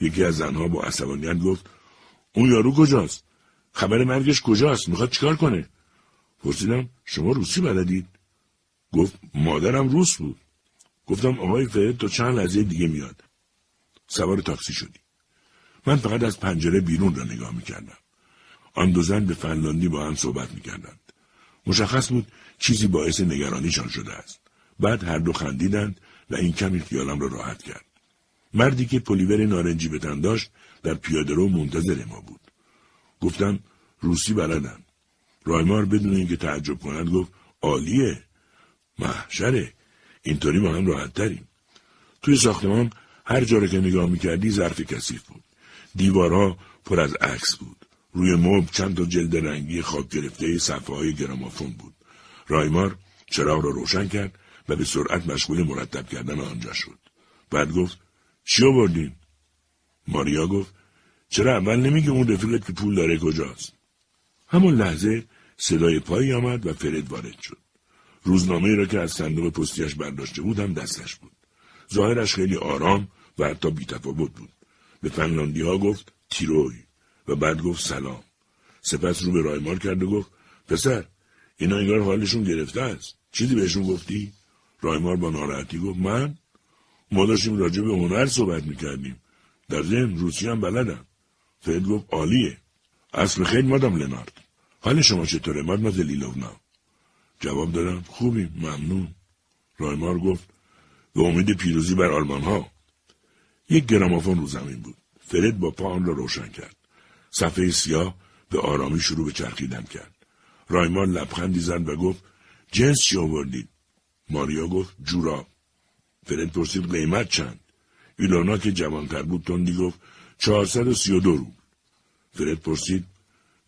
یکی از زنها با عصبانیت گفت اون یارو کجاست؟ خبر مرگش کجاست؟ می‌خواد چیکار کنه؟ پرسیدم شما روسی بلدید؟ گفت مادرم روس بود. گفتم آقای فرد تا چند لحظه دیگه میاد. سوار تاکسی شدی. من فقط از پنجره بیرون را نگاه می‌کردم. آن دو زن به فنلاندی با هم صحبت می‌کردند. مشخص بود چیزی باعث نگرانیشان شده است. بعد هر دو خندیدند و این کمی خیالم را راحت کرد. مردی که پلیور نارنجی به تن داشت در پیاده رو منتظر ما بود. گفتم روسی بلدم رایمار بدون اینکه تعجب کند گفت عالیه. محشره. اینطوری ما هم راحت تریم. توی ساختمان هر جا که نگاه می‌کردی ظرف کثیف بود. دیوارها پر از عکس بود. روی مبل چند تا جلد رنگی خاک گرفته صفحه های گرامافون بود. رایمار چراغ را روشن کرد و به سرعت مشغول مرتب کردن آنجا شد. بعد گفت چی آوردین؟ ماریا گفت چرا اول نمیگه اون رفیقت که پول داره کجاست؟ همون لحظه صدای پایی آمد و فرد وارد شد. روزنامه را که از صندوق پستیش برداشته بود هم دستش بود. ظاهرش خیلی آرام و حتی بیتفاوت بود. به فنلاندی ها گفت تیروی. و بعد گفت سلام. سپس رو به رایمار کرد و گفت پسر اینا انگار حالشون گرفته است. چیزی بهشون گفتی؟ رایمار با ناراحتی گفت من؟ ما داشتیم راجع به هنر صحبت می‌کردیم. در ذهن روسی هم بلدم. فرد گفت عالیه. اصل خیلی مادام لنارد. حال شما چطوره مادمازل لیلونا جواب دادم خوبیم ممنون. رایمار گفت به امید پیروزی بر آلمان ها یک گرامافون رو زمین بود. فرد با پا آن را روشن کرد. صفحه سیاه به آرامی شروع به چرخیدن کرد. رایمار لبخندی زد و گفت جنس چی آوردید؟ ماریا گفت جوراب. فرد پرسید قیمت چند؟ ایلانا که جوانتر بود تندی گفت چهارصد و سی و دو روبل فرد پرسید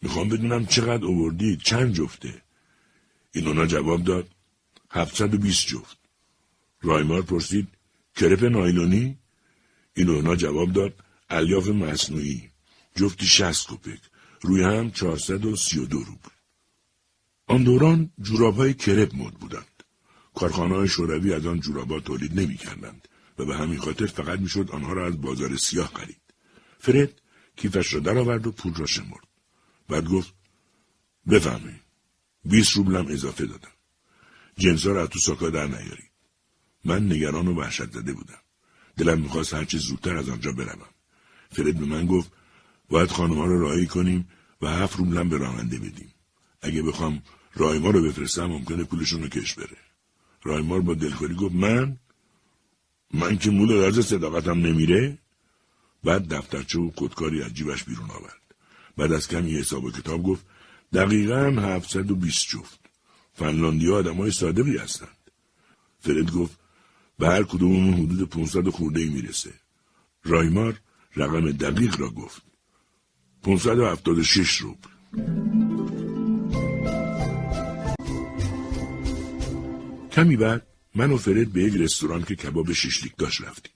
می‌خوام بدونم چقدر آوردید؟ چند جفته؟ اینونا جواب داد. هفتصد و بیست جفت. رایمار پرسید کرپ نایلونی؟ اینونا جواب داد الیاف مصنوعی. جفتی شست کپک روی هم چهارصد و سی و دو روبل. آن دوران جوراب های کرپ مد بودند. کارخانه شوروی از آن جورابا تولید نمی کردند و به همین خاطر فقط می‌شد آنها را از بازار سیاه خرید. فرد کیفش را درآورد و پول را شمرد. بعد گفت بفهمید. بیست روبلم اضافه دادم. جنسا را تو ساکا در نیارید. من نگران و وحشت زده بودم. دلم می‌خواست هرچه زودتر از آنجا بروم. فرد به من گفت باید خانمها رو راهی کنیم و هفت روبلم به راننده بدیم. اگه بخوام رایما رو بفرستم ممکنه پولشون رو کش بره. رایمار با دلخوری گفت من من که مول راز صداقتم نمیره بعد دفترچه و خودکاری از جیبش بیرون آورد بعد از کمی حساب و کتاب گفت دقیقا هفتصد و بیست جفت فنلاندی ها آدم های صادقی هستند فرد گفت به هر کدوم حدود پونصد خورده ای می‌رسه رایمار رقم دقیق را گفت پونصد و هفتاد و شش روبل کمی بعد من و فرد به یک رستوران که کباب شیشلیک داشت رفتیم.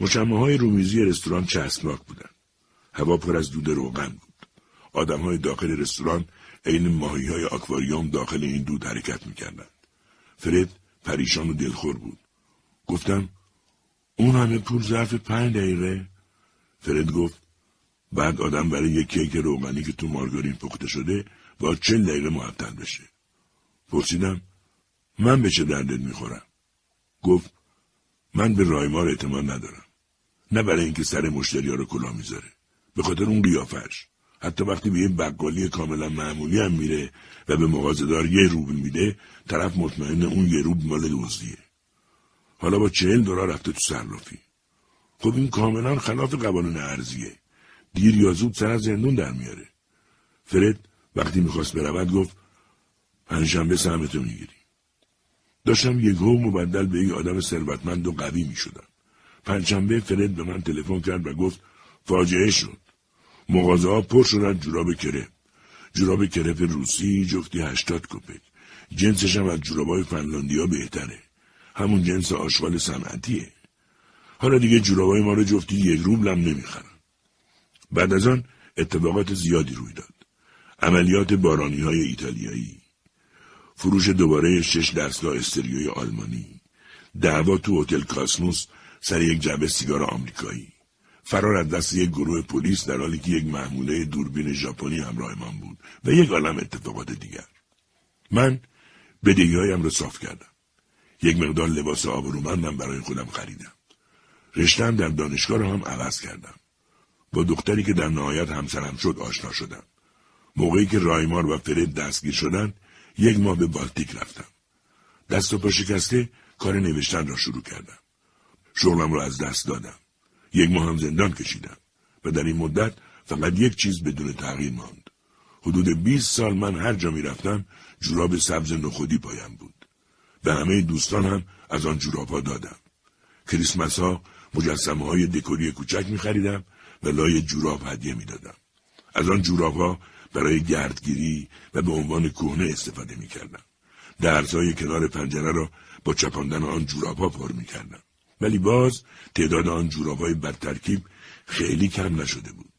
مشمه های رومیزی رستوران چسبناک بودن. هوا پر از دود روغن بود. آدم های داخل رستوران عین ماهی های آکواریوم داخل این دود حرکت می‌کردند. فرد پریشان و دلخور بود. گفتم اون همه پول ظرف پنج دقیقه؟ فرد گفت بعد آدم برای یک کیک روغنی که تو مارگارین پخته شده با چل دقیقه معطل بشه. پرسیدم من به چه دردت می‌خورم؟ گفت من به رایمار اعتماد ندارم. نه برای اینکه سر مشتری ها رو کلا می‌ذاره. به خاطر اون قیافش. حتی وقتی به یه بقالی کاملا معمولی هم میره و به مغازهدار یه روبل میده طرف مطمئن اون یه روبل مال دزدیه. حالا با چهل دلار رفته تو سرلافی. خب این کاملا خلاف قوانین ارزیه. دیر یا زود سر از زندون در میاره. فرد وقتی می‌خواست برود گفت پنجشنبه سهمتو می‌گیری. داشتم یکهو مبدل به یک آدم ثروتمند و قوی می‌شدم. پنجشنبه فرد به من تلفن کرد و گفت فاجعه شد. مغازه ها پر شدن جوراب کرپ. جوراب کرپ روسی جفتی هشتاد کپک. جنسش هم از جورابای فنلاندیا بهتره. همون جنس آشغال صنعتیه. حالا دیگه جورابای ما رو جفتی یک روبلم نمی‌خرن. بعد از آن اتفاقات زیادی روی داد. عملیات بارانی های ایتالیایی. فروش دوباره شش دستگاه استریوی آلمانی. دعوا تو هتل کاسموس سر یک جعبه سیگار آمریکایی. فرار از دست یک گروه پلیس در حالی که یک محموله دوربین ژاپنی همراهمان بود و یک عالم اتفاقات دیگر. من بدهیهایم را صاف کردم. یک مقدار لباس آبرومندم برای خودم خریدم. رشتم در دانشگاه را هم عوض کردم. با دختری که در نهایت همسرم شد آشنا شدم. موقعی که رایمار و فرد دستگیر شدند یک ماه به بالتیک رفتم. دست و پا شکسته کار نوشتن را شروع کردم. شغلم را از دست دادم. یک ماه هم زندان کشیدم و در این مدت فقط یک چیز بدون تغییر ماند. حدود 20 سال من هر جا می رفتم جوراب سبز نخودی پایم بود. به همه دوستان هم از آن جوراب ها دادم. کریسمس ها مجسمه های دکوری کوچک می خریدم و لای جوراب هدیه می دادم. از آن جوراب ها برای گردگیری و به عنوان کهنه استفاده می کردم. درزهای کنار پنجره را با چپاندن آن جوراب ها پر می کردم. ولی باز تعداد آن جوراب های بدترکیب خیلی کم نشده بود.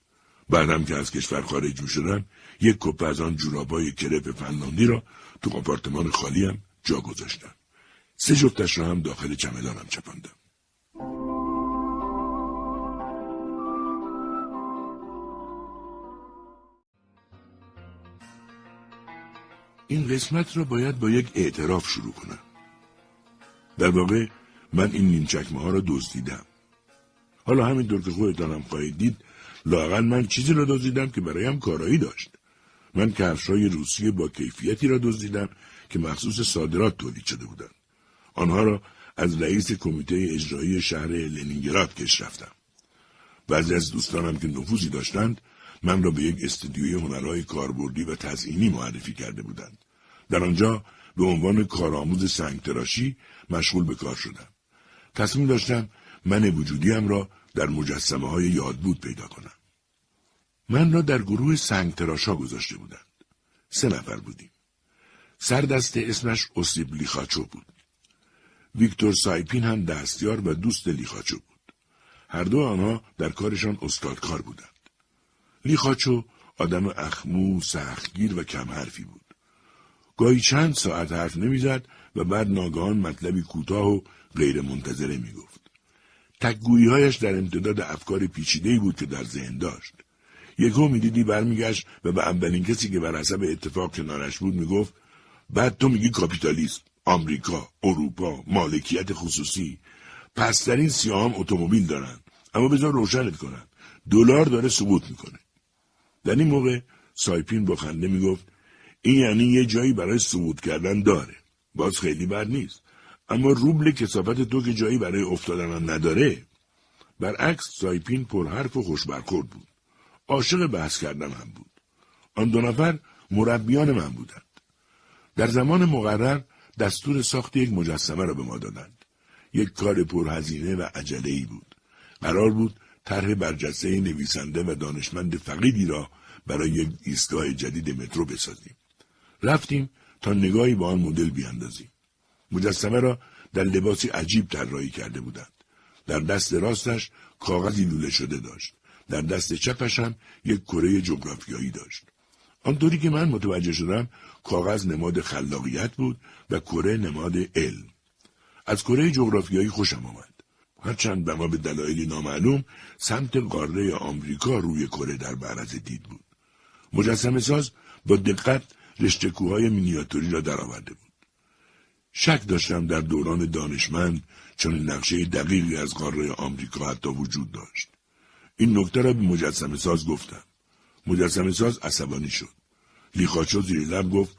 بعدم که از کشور خارج می یک کپه از آن جوراب های کرپ فنلاندی را تو آپارتمان خالیم جا گذاشتم. سه جفتش را هم داخل چمدانم چپاندم. این قسمت را باید با یک اعتراف شروع کنم. در واقع من این نیم چکمه ها را دزدیدم. حالا همینطور که خودتانم خواهید دید لاقل من چیزی را دزدیدم که برایم کارایی داشت. من های روسیه با کیفیتی را دزدیدم که مخصوص صادرات تولید شده بودند. آنها را از رئیس کمیته اجرایی شهر لنینگراد کش رفتم. بعضی از دوستانم که نفوذی داشتند من را به یک استودیوی هنرهای کاربردی و تزئینی معرفی کرده بودند. در آنجا به عنوان کارآموز سنگتراشی مشغول به کار شدم. تصمیم داشتم من وجودیم را در مجسمه های یادبود پیدا کنم. من را در گروه سنگتراشا گذاشته بودند. سه نفر بودیم. سردست اسمش اسیب لیخاچو بود. ویکتور سایپین هم دستیار و دوست لیخاچو بود. هر دو آنها در کارشان استادکار بودند. لیخاچو آدم اخمو، سختگیر و کم حرفی بود. گاهی چند ساعت حرف نمی‌زد و بعد ناگهان مطلبی کوتاه و غیر منتظره می‌گفت. تکگوییهایش در امتداد افکار پیچیده‌ای بود که در ذهن داشت. یکو می‌دیدی برمیگشت و به اولین کسی که بر حسب اتفاق کنارش بود می‌گفت بعد تو میگی کاپیتالیسم آمریکا اروپا مالکیت خصوصی. پس در این سیاه اتومبیل دارن اما بذار روشنت کنن دلار داره ثبوت می‌کنه. در این موقع سایپین با خنده می‌گفت این یعنی یه جایی برای صعود کردن داره. باز خیلی بد نیست. اما روبل کسافت تو که جایی برای افتادن نداره برعکس سایپین پرحرف و خوش برخورد بود. عاشق بحث کردن هم بود. آن دو نفر مربیان من بودند. در زمان مقرر دستور ساخت یک مجسمه را به ما دادند. یک کار پرهزینه و عجله ای بود. قرار بود طرح برجسته نویسنده و دانشمند فقیدی را برای یک ایستگاه جدید مترو بسازیم. رفتیم تا نگاهی به آن مدل بیاندازیم. مجسمه را در لباسی عجیب طراحی کرده بودند. در دست راستش کاغذی لوله شده داشت. در دست چپش هم یک کره جغرافیایی داشت. آنطوری که من متوجه شدم کاغذ نماد خلاقیت بود و کره نماد علم. از کره جغرافیایی خوشم آمد. هرچند به ما به دلایلی نامعلوم سمت قاره آمریکا روی کره در معرض دید بود. مجسم ساز با دقت رشته کوههای مینیاتوری را درآورده بود. شک داشتم در دوران دانشمند چون نقشه دقیقی از قاره آمریکا حتی وجود داشت. این نکته را به مجسم ساز گفتم. مجسم ساز عصبانی شد. لیخاچو زیر لب گفت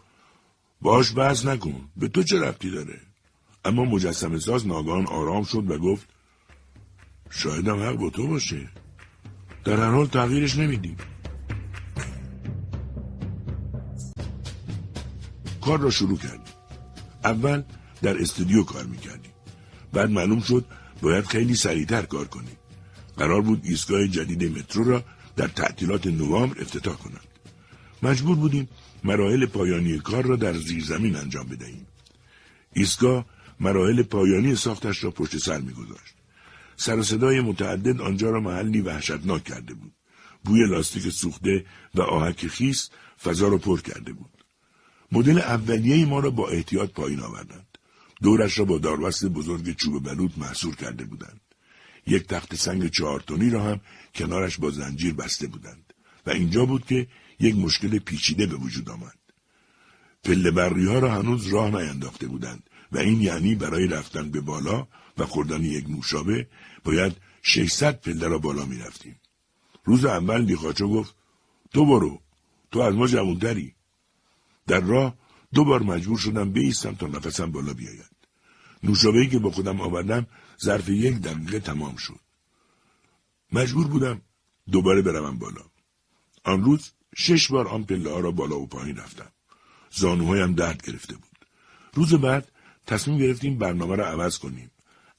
باش بحث نکن. به تو چه ربطی داره؟ اما مجسم ساز ناگان آرام شد و گفت شایدم حق با تو باشه. در هر حال تغییرش نمیدیم. کار را شروع کردیم. اول در استودیو کار می‌کردیم. بعد معلوم شد باید خیلی سریعتر کار کنیم. قرار بود ایستگاه جدید مترو را در تعطیلات نوامبر افتتاح کنند. مجبور بودیم مراحل پایانی کار را در زیرزمین انجام بدهیم. ایستگاه مراحل پایانی ساختش را پشت سر میگذاشت. سر و صدای متعدد آنجا را محلی وحشتناک کرده بود. بوی لاستیک سوخته و آهک خیس فضا را پر کرده بود. مدل اولیه ما را با احتیاط پایین آوردند. دورش را با داربست بزرگ چوب بلوط محصور کرده بودند. یک تخت سنگ چهارتونی را هم کنارش با زنجیر بسته بودند و اینجا بود که یک مشکل پیچیده به وجود آمد. پله بری ها را هنوز راه نینداخته بودند و این یعنی برای رفتن به بالا و خوردن یک نوشابه باید 600 پله را بالا می رفتیم. روز اول لیخاچو گفت تو برو تو از ما جوانتری در راه دو بار مجبور شدم بیستم تا نفسم بالا بیاید. نوشابهی که با خودم آوردم ظرف یک دقیقه تمام شد. مجبور بودم دوباره بروم بالا. آن روز شش بار آن پله را بالا و پایین رفتم. زانوهایم درد گرفته بود. روز بعد تصمیم گرفتیم برنامه را عوض کنیم.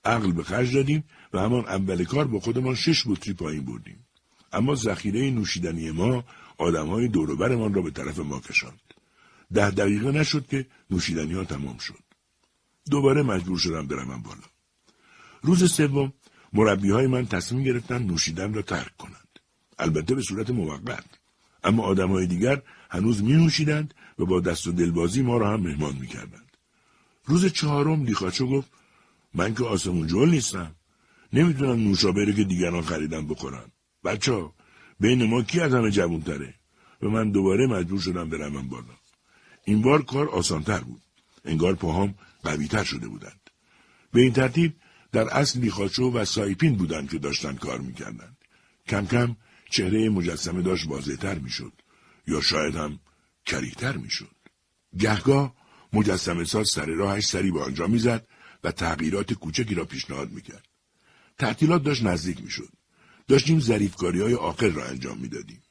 عقل به خرج دادیم و همان اول کار با خودمان شش بطری پایین بردیم. اما ذخیره نوشیدنی ما آدمهای دوروبرمان را به طرف ما کشاند. ده دقیقه نشد که نوشیدنی ها تمام شد. دوباره مجبور شدم بروم بالا. روز سوم مربی های من تصمیم گرفتن نوشیدن را ترک کنند. البته به صورت موقت. اما آدم های دیگر هنوز می نوشیدند و با دست و دلبازی ما را هم مهمان می کردند. روز چهارم لیخاچو گفت من که آسمون جول نیستم. نمی‌تونم نوشابه که دیگران خریدن بخورم. بچه ها بین ما کی از همه جوون تره؟ و من دوباره مجبور شدم بروم بالا. این بار کار آسانتر بود. انگار پاهام قویتر شده بودند. به این ترتیب در اصل لیخاچو و سایپین بودند که داشتن کار می‌کردند. کم کم چهره مجسمه داشت واضحتر می‌شد یا شاید هم کریتر می‌شد. گهگاه مجسمه ساز سر راهش سری به آنجا می‌زد و تغییرات کوچکی را پیشنهاد می‌کرد. تعطیلات داشت نزدیک می‌شد. داشتیم ظریفکاری های آخر را انجام می‌دادیم.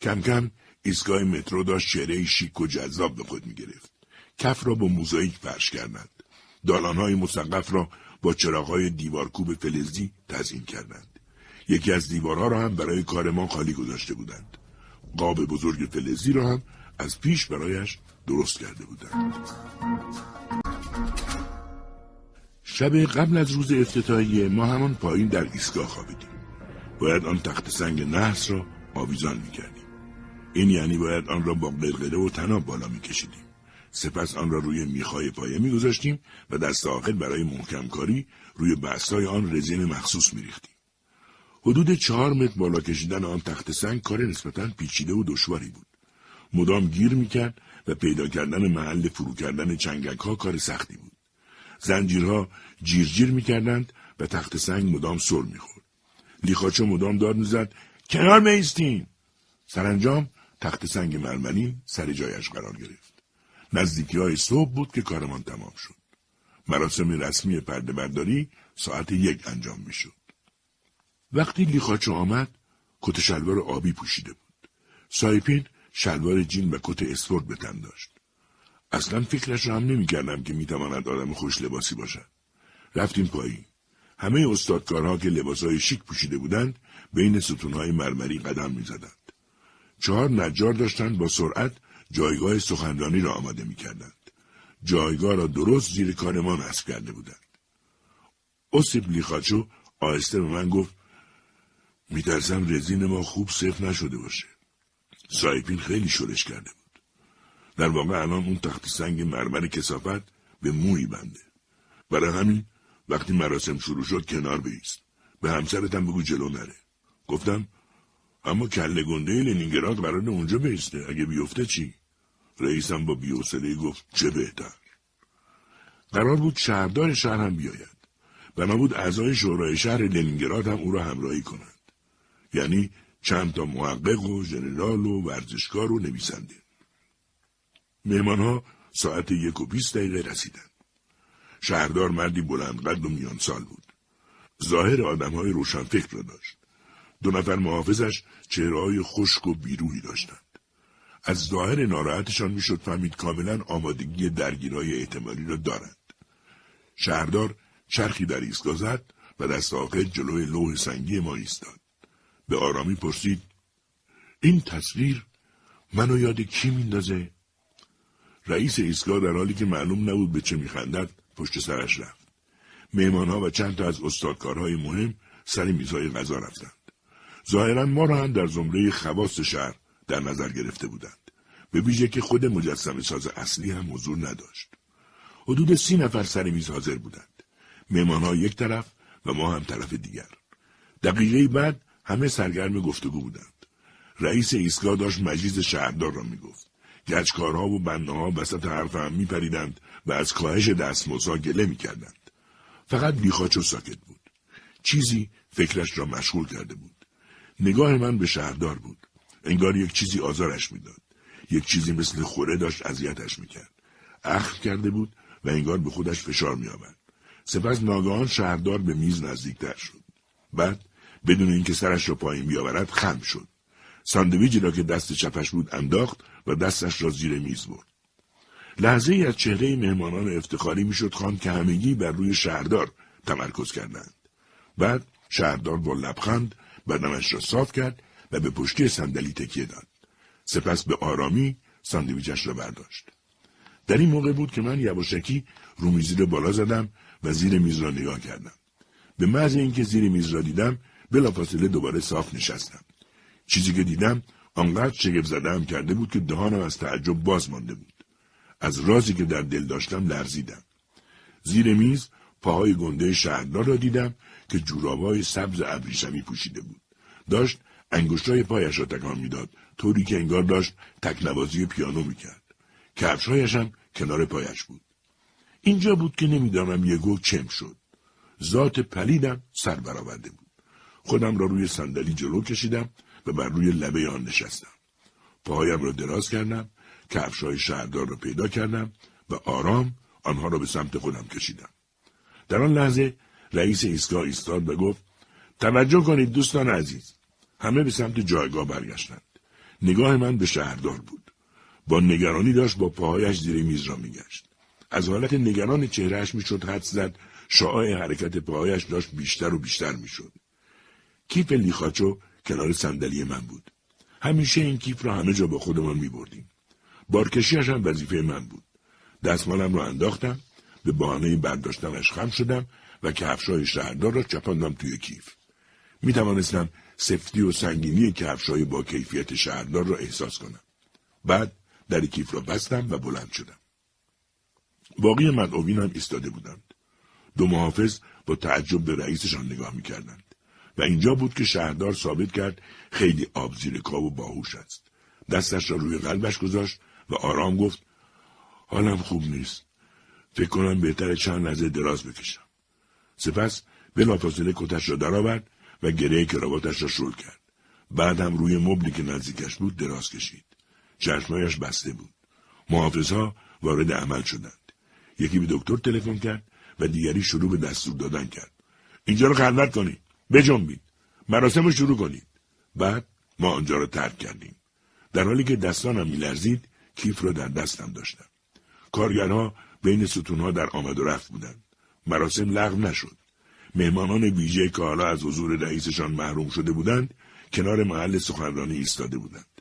کم کم ایستگاه مترو داشت چهره شیک و جذاب به خود می‌گرفت. کف را با موزاییک فرش کردند. دالانهای مسقف را با چراغهای دیوارکوب فلزی تزیین کردند. یکی از دیوارها را هم برای کار ما خالی گذاشته بودند. قاب بزرگ فلزی را هم از پیش برایش درست کرده بودند. شب قبل از روز افتتاحیه ما همان پایین در ایستگاه خوابیدیم. باید آن تخت سنگ نحس را آویزان می‌کردیم. این یعنی باید آن را با قلقله و تناب بالا میکشیدیم. سپس آن را روی میخای پایه میگذاشتیم و دست آخر برای محکم کاری روی بستای آن رزین مخصوص میریختیم. حدود چهار متر بالا کشیدن آن تخت سنگ کار نسبتا پیچیده و دشواری بود. مدام گیر می‌کرد و پیدا کردن محل فرو کردن چنگک ها کار سختی بود. زنجیرها جیرجیر می‌کردند و تخت سنگ مدام سر می‌خورد. لیخاچه مدام داد می‌زد کنار میستین سرانجام تخت سنگ مرمری سر جایش قرار گرفت. نزدیکی های صبح بود که کارمان تمام شد. مراسم رسمی پرده برداری ساعت یک انجام می شد. وقتی لیخاچو آمد کت شلوار آبی پوشیده بود. سایپین شلوار جین و کت اسپورت به تن داشت. اصلا فکرش را هم نمی کردم که می تواند آدم خوش لباسی باشد. رفتیم پایین. همه استادکارها که لباسهای شیک پوشیده بودند بین ستونهای مرمری قدم می زدند. چهار نجار داشتند با سرعت جایگاه سخنرانی را آماده می کردند. جایگاه را درست زیر کار ما نصب کرده بودند. اوسیپ لیخاچو آهسته به من گفت میترسم رزین ما خوب صف نشده باشه. سایپین خیلی شورش کرده بود. در واقع الان اون تخت سنگ مرمر کسافت به موی بنده. برای همین وقتی مراسم شروع شد کنار بیست. به همسرتم بگو جلو نره. گفتم اما کله گنده لنینگراد قرار اونجا بیسته اگه بیفته چی؟ رئیسم با بیوسله گفت چه بهتر. قرار بود شهردار شهر هم بیاید. بنا بود اعضای شورای شهر لنینگراد هم او را همراهی کنند. یعنی چند تا محقق و ژنرال و ورزشکار و نویسنده. مهمان ها ساعت یک و بیست دقیقه رسیدند. شهردار مردی بلند قد و میان سال بود. ظاهر آدم های روشنفکر را داشت. دو نفر محافظش چهره خشک و بیروهی داشتند. از ظاهر ناراحتشان می‌شد فهمید کاملا آمادگی درگیرای احتمالی را دارند. شهردار چرخی در ایستگاه زد و دست آخر جلوی لوح سنگی ما ایستاد. به آرامی پرسید این تصویر منو یاد کی میندازه؟ رئیس ایستگاه در حالی که معلوم نبود به چه میخندد پشت سرش رفت. مهمانها و چند تا از استادکارهای مهم سر میزهای غذا رفتند. ظاهرا ما را هم در زمره خواست شهر در نظر گرفته بودند. به ویژه که خود مجسم ساز اصلی هم حضور نداشت. حدود سی نفر سر میز حاضر بودند. مهمانها یک طرف و ما هم طرف دیگر. دقیقه بعد همه سرگرم گفتگو بودند. رئیس ایستگاه داشت مجیز شهردار را می‌گفت. گچکارها و بنده ها وسط حرف هم میپریدند و از کاهش دستمزدها گله می‌کردند. فقط بیخاچ و ساکت بود. چیزی فکرش را مشغول کرده بود. نگاه من به شهردار بود. انگار یک چیزی آزارش می‌داد. یک چیزی مثل خوره داشت اذیتش می‌کرد. اخم کرده بود و انگار به خودش فشار میآورد. سپس ناگهان شهردار به میز نزدیکتر شد. بعد بدون اینکه سرش را پایین بیاورد خم شد. ساندویجی را که دست چپش بود انداخت و دستش را زیر میز برد. لحظه ای از چهره مهمانان افتخاری می‌شد خواند که همگی بر روی شهردار تمرکز کردند. بعد شهردار با لبخند بدنش را صاف کرد و به پشتی صندلی تکیه داد. سپس به آرامی ساندویچش را برداشت. در این موقع بود که من یواشکی رو میزی را بالا زدم و زیر میز را نگاه کردم. به محض اینکه زیر میز را دیدم بلافاصله دوباره صاف نشستم. چیزی که دیدم آنقدر شگفت زدم کرده بود که دهانم از تعجب باز مانده بود. از رازی که در دل داشتم لرزیدم. زیر میز پاهای گنده شهردار را دیدم که جورابای سبز ابریشمی پوشیده بود. داشت انگشتای پایش را تکان می‌داد طوری که انگار داشت تکنوازی پیانو می‌کرد. کفشهایش هم کنار پایش بود. اینجا بود که نمی‌دانم یگو چم شد. ذات پلیدم سر برآورده بود. خودم را روی صندلی جلو کشیدم و بر روی لبه آن نشستم. پاهایم را دراز کردم، کفشهای شهردار را پیدا کردم و آرام آنها را به سمت خودم کشیدم. در آن لحظه رئیس ایستگاه ایستاد و گفت توجه کنید دوستان عزیز. همه به سمت جایگاه برگشتند. نگاه من به شهردار بود. با نگرانی داشت با پاهایش زیر میز را میگشت. از حالت نگران چهرهش می‌شد حد زد شعاع حرکت پاهایش داشت بیشتر و بیشتر می‌شد. کیف لیخاچو کنار صندلی من بود. همیشه این کیف را همه جا با خودمان می بردیم. بارکشیش هم وظیفه من بود. دستمالم را انداختم، به بهانه برداشتنش خم شدم و کفشای شهردار را چپاندم توی کیف. می توانستم سفتی و سنگینی کفشای با کیفیت شهردار را احساس کنم. بعد در کیف را بستم و بلند شدم. باقی مدعوین هم ایستاده بودند. دو محافظ با تعجب به رئیسشان نگاه می‌کردند. و اینجا بود که شهردار ثابت کرد خیلی آب زیر و باهوش است. دستش را روی قلبش گذاشت و آرام گفت حالم خوب نیست. فکر کنم بهتر چند لحظه دراز بکشم. سپس بلافاصله کتش را درآورد و گره کراواتش را شل کرد. بعد هم روی مبلی که نزدیکش بود دراز کشید. چشمایش بسته بود. محافظها وارد عمل شدند. یکی به دکتر تلفن کرد و دیگری شروع به دستور دادن کرد. اینجا رو خلوت کنید. بجنبید. مراسم رو شروع کنید. بعد ما آنجا را ترک کردیم. در حالی که دستانم میلرزید کیف را در دستم داشتم. کارگرها بین ستونها در آمد و رفت بودند. مراسم لغو نشد. مهمانان ویژه که حالا از حضور رئیسشان محروم شده بودند کنار محل سخنرانی ایستاده بودند.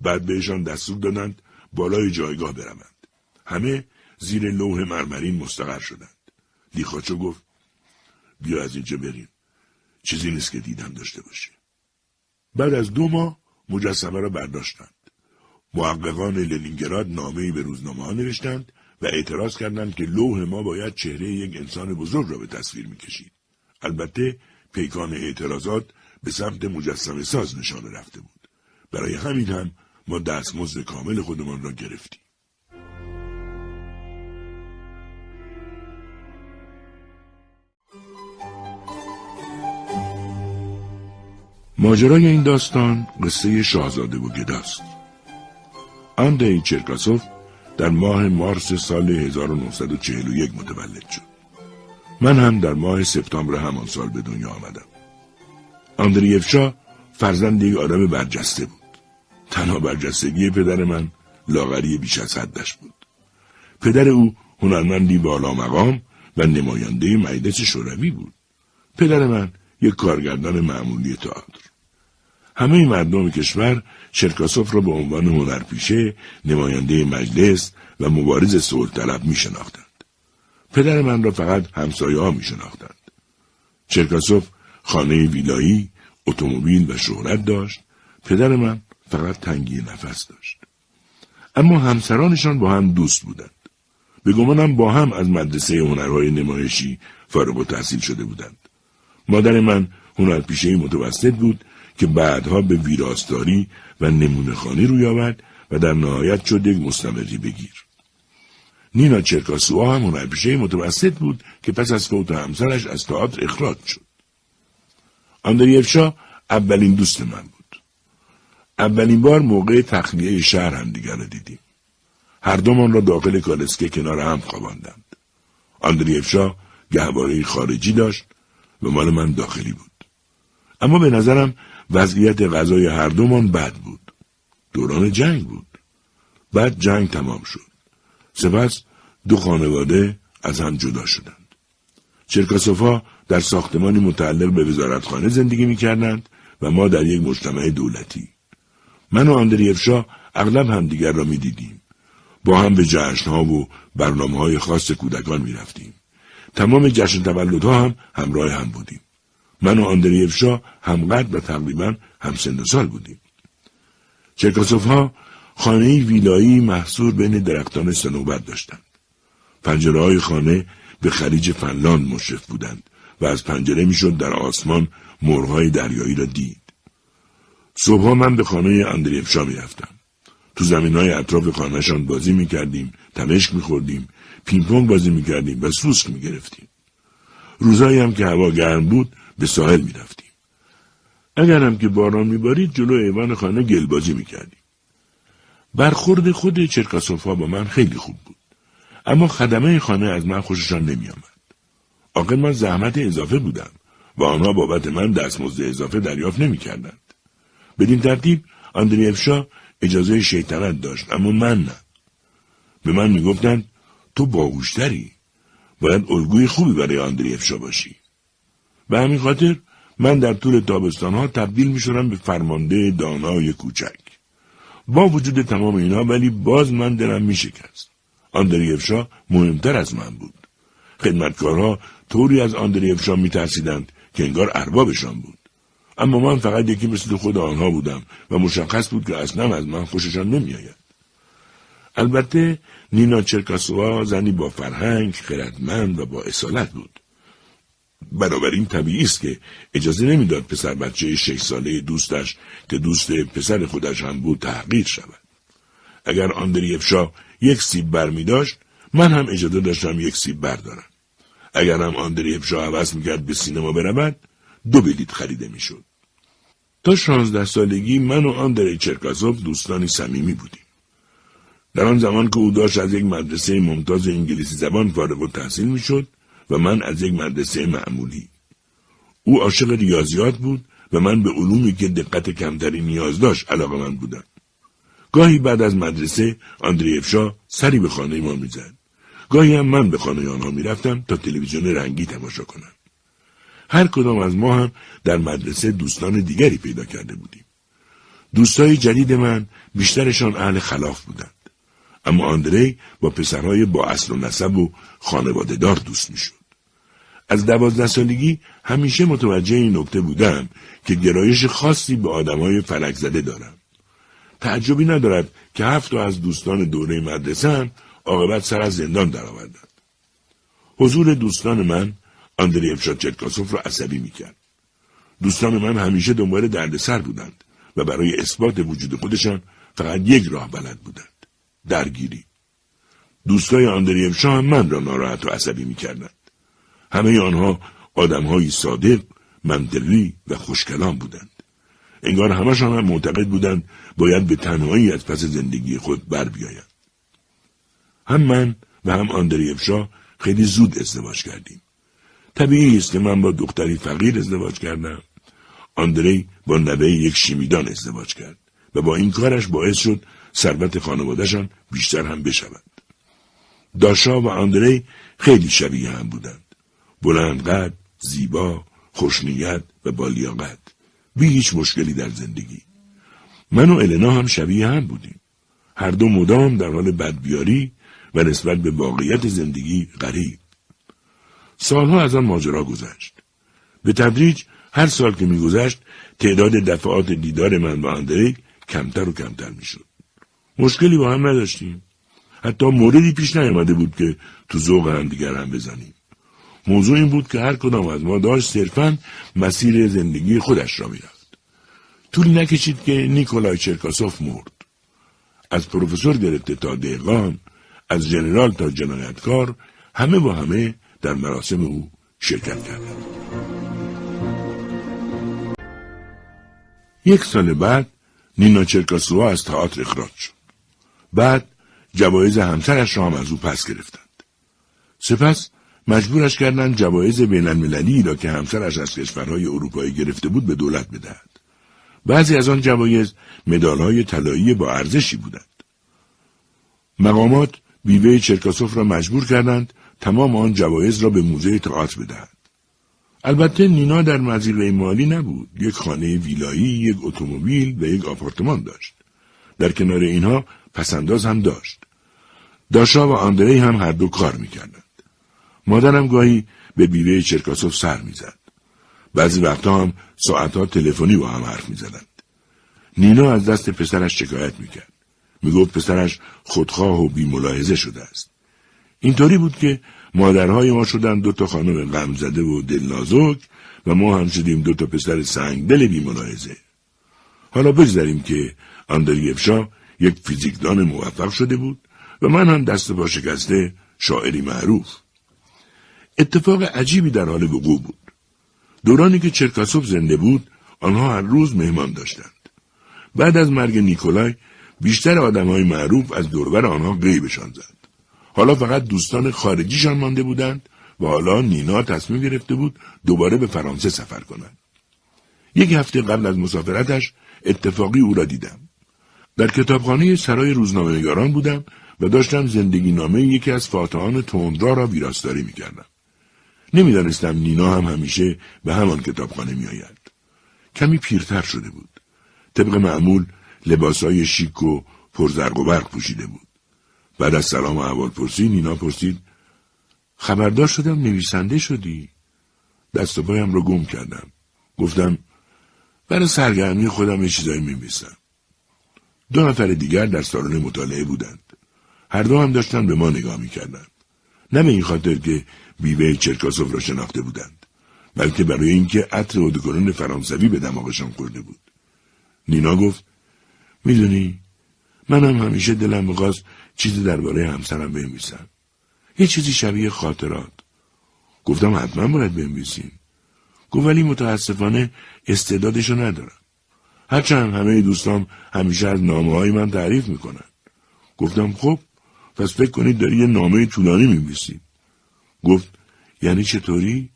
بعد بهشان دستور دادند بالای جایگاه بروند. همه زیر لوح مرمرین مستقر شدند. لیخاچو گفت بیا از اینجا بریم چیزی نیست که دیدن داشته باشی بعد از دو ماه مجسمه را برداشتند محققان لنینگراد نامهای به روزنامه ها نوشتند و اعتراض کردند که لوح ما باید چهره یک انسان بزرگ را به تصویر می‌کشید. البته پیکان اعتراضات به سمت مجسمه ساز نشانه رفته بود. برای همین هم ما دستمزد کامل خودمان را گرفتیم. ماجرای این داستان قصه شاهزاده و گداست. آندری چرکاسوف در ماه مارس سال 1941 متولد شد. من هم در ماه سپتامبر همان سال به دنیا آمدم. آندریفشا فرزند یک آدم برجسته بود. تنها برجستگی پدر من لاغری بیش از حدش بود. پدر او هنرمندی بالا مقام و نماینده مجلس شوروی بود. پدر من یک کارگردان معمولی تئاتر. همه مردم کشور چرکاسوف را به عنوان هنرپیشه، نماینده مجلس و مبارز صلح طلب می شناختند. پدر من را فقط همسایه ها می شناختند. چرکاسوف خانه ویلایی، اتومبیل و شهرت داشت. پدر من فقط تنگی نفس داشت. اما همسرانشان با هم دوست بودند. به گمانم با هم از مدرسه هنرهای نمایشی فارغ و تحصیل شده بودند. مادر من هنرپیشه متوسط بود که بعدها به ویراستاری و نمونه خانی روی آورد و در نهایت شد یک مستمری بگیر. نینا چرکاسوها هم هنرپیشه متوسط بود که پس از فوت همسرش از تئاتر اخراج شد. آندریفشا اولین دوست من بود. اولین بار موقع تخلیه شهر هم دیگر را دیدیم. هر دومان را داخل کالسکه کنار هم خواباندند. آندریفشا گهواره خارجی داشت و مال من داخلی بود. اما به نظرم وضعیت غذای هر دومان بد بود. دوران جنگ بود. بعد جنگ تمام شد. سپس دو خانواده از هم جدا شدند. چرکاسوفا در ساختمانی متعلق به وزارتخانه زندگی می کردند و ما در یک مجتمع دولتی. من و آندریفشا اغلب همدیگر را می دیدیم. با هم به جشنها و برنامه های خاص کودکان می رفتیم. تمام جشن تولدها هم همراه هم بودیم. من و آندریفشا همقدر و تقریبا هم سن و سال بودیم. چرکاسوف ها خانه ویلایی محصور بین درختان سنوبت داشتند. پنجره های خانه به خلیج فنلاند مشرف بودند و از پنجره می‌شد در آسمان مرغهای دریایی را دید. صبحها من به خانه اندریفشا می‌رفتم. تو زمین های اطراف خانهشان بازی می‌کردیم، تمشک میخوردیم، پینگ بازی می‌کردیم و سوسک می‌گرفتیم. روزایی هم که هوا گرم بود به ساحل. اگر هم که باران میبارید جلو ایوان خانه گلبازی می‌کردیم. برخورد خود چرکاسوفا با من خیلی خوب بود. اما خدمه خانه از من خوششان نمیآمد. آقا من زحمت اضافه بودم و آنها بابت من دستمزد اضافه دریافت نمی‌کردند. بدین ترتیب آندریفشا اجازه شیطنت داشت اما من نه. به من می‌گفتند تو باهوشتری باید الگوی خوبی برای آندریفشا باشی. به همین خاطر من در طول تابستانها تبدیل می شدم به فرمانده دانای کوچک. با وجود تمام اینا ولی باز من دلم می شکست. آندریفشا مهمتر از من بود. خدمتکارها طوری از آندریفشا می ترسیدند که انگار اربابشان بود. اما من فقط یکی مثل خود آنها بودم و مشخص بود که اصلا از من خوششان نمیآید. البته نینا چرکاسوا زنی با فرهنگ، خردمند و با اصالت بود. بنابراین طبیعی است که اجازه نمی‌داد پسر بچه شش ساله دوستش که دوست پسر خودش هم بود تحقیر شود. اگر آندریفشا یک سیب بر می داشت من هم اجازه داشتم یک سیب بردارم. اگر هم آندریفشا عوض می‌کرد به سینما برود دو بلیت خریده می‌شد. تا شانزده سالگی من و آندری چرکاسوف دوستانی صمیمی بودیم. در آن زمان که او داشت از یک مدرسه ممتاز انگلیسی زبان فارغ و تحصیل می‌شد و من از یک مدرسه معمولی. او عاشق ریاضیات بود و من به علومی که دقت کمتری نیاز داشت علاقه من بودم. گاهی بعد از مدرسه آندریفشا سری به خانه ما می‌زد. گاهی هم من به خانه آنها می‌رفتم تا تلویزیون رنگی تماشا کنم. هر کدام از ما هم در مدرسه دوستان دیگری پیدا کرده بودیم. دوستای جدید من بیشترشان اهل خلاف بودند. اما آندری با پسرهای با اصل و نسب و خانواده دار دوست می‌شد. از دوازده سالگی همیشه متوجه این نکته بودم که گرایش خاصی به آدمای فلک زده دارم. تعجبی ندارد که هفت از دوستان دوره مدرسه عاقبت سر از زندان درآوردند. حضور دوستان من آندری افشاد چرکاسوف را عصبی می‌کرد. دوستان من همیشه دنبال دردسر بودند و برای اثبات وجود خودشان فقط یک راه بلد بودند. درگیری. دوستای آندری افشا هم من را ناراحت و عصبی می‌کردند. همه آنها آدمهایی صادق، منطقی و خوشکلام بودند. انگار همشان هم معتقد بودند باید به تنهایی از پس زندگی خود بر بیایند. هم من و هم آندری افشا خیلی زود ازدواج کردیم. طبیعی است که من با دختری فقیر ازدواج کردم. آندری با نوه یک شیمیدان ازدواج کرد و با این کارش باعث شد ثروت خانوادهشان بیشتر هم بشود. داشا و آندری خیلی شبیه هم بودند. بلند قد، زیبا، خوشنیت و بالیاقت. بی هیچ مشکلی در زندگی. من و النا هم شبیه هم بودیم. هر دو مدام در حال بدبیاری و نسبت به واقعیت زندگی غریب. سالها از آن ماجرا گذشت. به تدریج هر سال که میگذشت تعداد دفعات دیدار من با اندریک کمتر و کمتر می‌شد. مشکلی با هم نداشتیم. حتی موردی پیش نیامده بود که تو ذوق هم دیگر هم بزنیم. موضوع این بود که هر کدام از ما داشت صرفا مسیر زندگی خودش را می‌رفت. طولی نکشید که نیکولای چرکاسوف مرد. از پروفسور گرفته تا دهقان، از جنرال تا جنایتکار همه با همه در مراسم او شرکت کردند. یک سال بعد نینا چرکاسوها از تئاتر اخراج شد. بعد جوایز همسرش را هم از او پس گرفتند. سپس مجبورش کردند جوایز بین المللی را که همسرش از کشورهای اروپایی گرفته بود به دولت بدهد. بعضی از آن جوایز مدالهای طلایی با ارزشی بودند. مقامات بیوه چرکاسوف را مجبور کردند تمام آن جوایز را به موزه تئاتر بدهد. البته نینا در مزیقه مالی نبود. یک خانه ویلایی، یک اتومبیل و یک آپارتمان داشت. در کنار اینها پسنداز هم داشت. داشا و آندری هم هر دو کار می‌کردند. مادرم گاهی به بیوه چرکاسوف سر می‌زد. بعضی وقتا هم ساعتها تلفنی با هم حرف می‌زدند. نینا از دست پسرش شکایت می‌کرد. می‌گفت پسرش خودخواه و بیملاحظه شده است. اینطوری بود که مادرهای ما شدن دو تا خانم غمزده و دلنازک و ما هم شدیم دو تا پسر سنگ دل بیملاحظه. حالا بگذاریم که افشا یک فیزیکدان موفق شده بود و من هم دست با شکسته شاعری معروف. اتفاق عجیبی در حال وقوع بود. دورانی که چرکاسوف زنده بود آنها هر روز مهمان داشتند. بعد از مرگ نیکولای بیشتر آدم های معروف از دوربر آنها غیبشان زد. حالا فقط دوستان خارجیشان مانده بودند و حالا نینا تصمیم گرفته بود دوباره به فرانسه سفر کند. یک هفته قبل از مسافرتش اتفاقی او را دیدم. در کتابخانه سرای روزنامه‌نگاران بودم و داشتم زندگی نامه یکی از فاتحان تندرا را ویراستاری می‌کردم. نمی‌دانستم نینا هم همیشه به همان کتابخانه میآید. کمی پیرتر شده بود. طبق معمول لباسای شیک و پرزرگ و برق پوشیده بود. بعد از سلام و اول پرسی نینا پرسید خبردار شدم نویسنده شدی. دست و پایم رو گم کردم. گفتم برای سرگرمی خودم یه چیزایی میمیسم. دو نفر دیگر در سالن مطالعه بودند. هر دو هم داشتن به ما نگاه می‌کردند. نه به این خاطر که بیوه چرکاسوف را شناخته بودند. بلکه برای اینکه عطر اودوکرون فرانسوی به دماغشان خورده بود. نینا گفت می‌دونی منم همیشه دلم می‌خواست چیزی درباره همسرم بنویسم یه چیزی شبیه خاطرات گفتم حتما باید بنویسیم گفت ولی متاسفانه استعدادشو ندارم هرچند همه دوستام همیشه از نامه های من تعریف می‌کنن گفتم خب پس فکر کنید داری یه نامه طولانی میمیسید گفت یعنی چطوری؟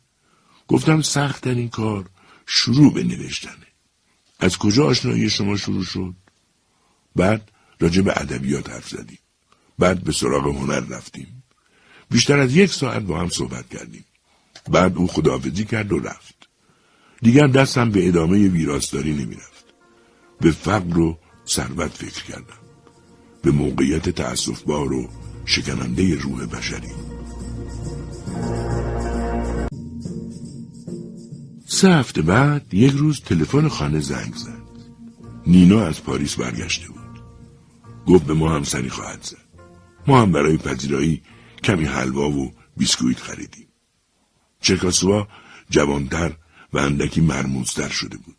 گفتم سخت این کار شروع به نوشتنه از کجا آشنایی شما شروع شد؟ بعد راجع به ادبیات حرف زدیم. بعد به سراغ هنر رفتیم. بیشتر از یک ساعت با هم صحبت کردیم. بعد او خداحافظی کرد و رفت. دیگر دستم به ادامه ویراستاری نمی‌رفت. به فقر و ثروت فکر کردم. به موقعیت تأصفبار و شکننده روح بشری. سه هفته بعد یک روز تلفن خانه زنگ زد. نینا از پاریس برگشته بود. گفت به ما هم سری خواهد زد. ما هم برای پذیرایی کمی حلوا و بیسکویت خریدیم. چکاسوا جوانتر و اندکی مرموزتر شده بود.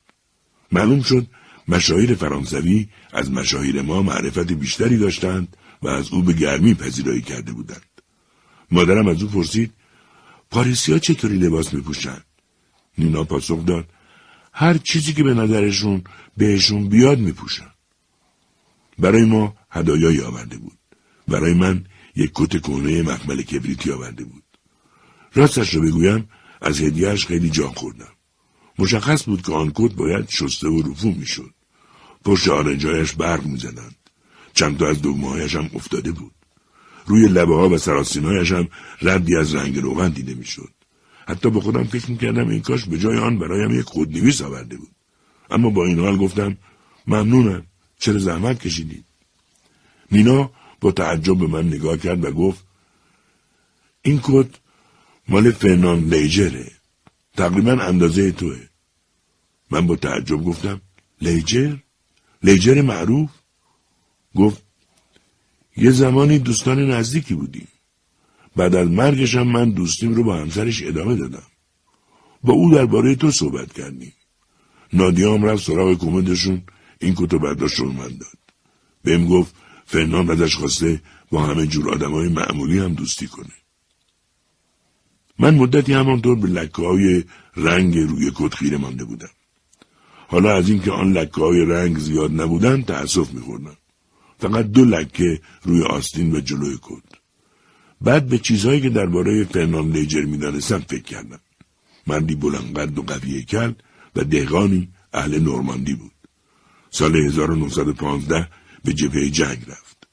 معلوم شد مشاهیر فرانسوی از مشاهیر ما معرفت بیشتری داشتند و از او به گرمی پذیرایی کرده بودند. مادرم از او پرسید پاریسیا چطوری لباس میپوشند؟ نینا پاسخ داد هر چیزی که به نظرشون بهشون بیاد میپوشن برای ما هدایایی آورده بود. برای من یک کت کهنه مخمل کبریتی آورده بود. راستش رو بگویم از هدیهش خیلی جان خوردم. مشخص بود که آن کت باید شسته و رفو می‌شد. پشت آرنجایش برق می‌زدند. چند تا از دگمههایش هم افتاده بود. روی لبه ها و سراسینهایش هم ردی از رنگ روغن دیده می‌شد. حتی به خودم فکر می‌کردم این کاش به جای آن برایم یک خودنویس آورده بود. اما با این حال گفتم ممنونم. چرا زحمت کشیدید؟ نینا با تعجب به من نگاه کرد و گفت این کت مال فرنان لیجره. تقریبا اندازه توه. من با تعجب گفتم لیجر؟ لیجر معروف. گفت یه زمانی دوستان نزدیکی بودیم. بعد از مرگشم من دوستیم رو با همسرش ادامه دادم. با او درباره تو صحبت کردیم. نادیام رفت سراغ کمدشون این کتو برداشت من داد. بهم گفت فرنان ازش خواسته با همه جور آدمای معمولی هم دوستی کنه. من مدتی همانطور به لکه های رنگ روی کت خیره مانده بودم. حالا از اینکه آن لکه های رنگ زیاد نبودن تأسف میخوردم. فقط دو لکه روی آستین و جلوی کت. بعد به چیزهایی که درباره فرنان لیجر می‌دانستم فکر کردم. مردی بلندقد و قوی کل و دهقانی اهل نورماندی بود. سال 1915 به جبهه جنگ رفت.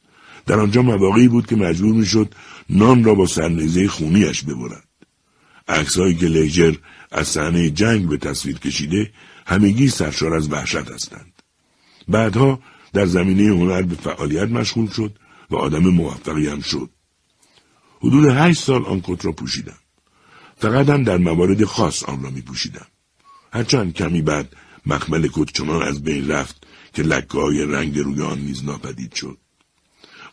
در آنجا مواقعی بود که مجبور می‌شد نان را با سرنیزه خونیش ببرد. عکسهایی که لیجر از صحنه جنگ به تصویر کشیده همگی سرشار از وحشت هستند بعدها در زمینه هنر به فعالیت مشغول شد و آدم موفقی هم شد حدود هشت سال آن کت را پوشیدم. فقط هم در موارد خاص آن را می پوشیدم. هرچند کمی بعد مخمل کت چنان از بین رفت که لکه های رنگ روی آن نیز ناپدید شد.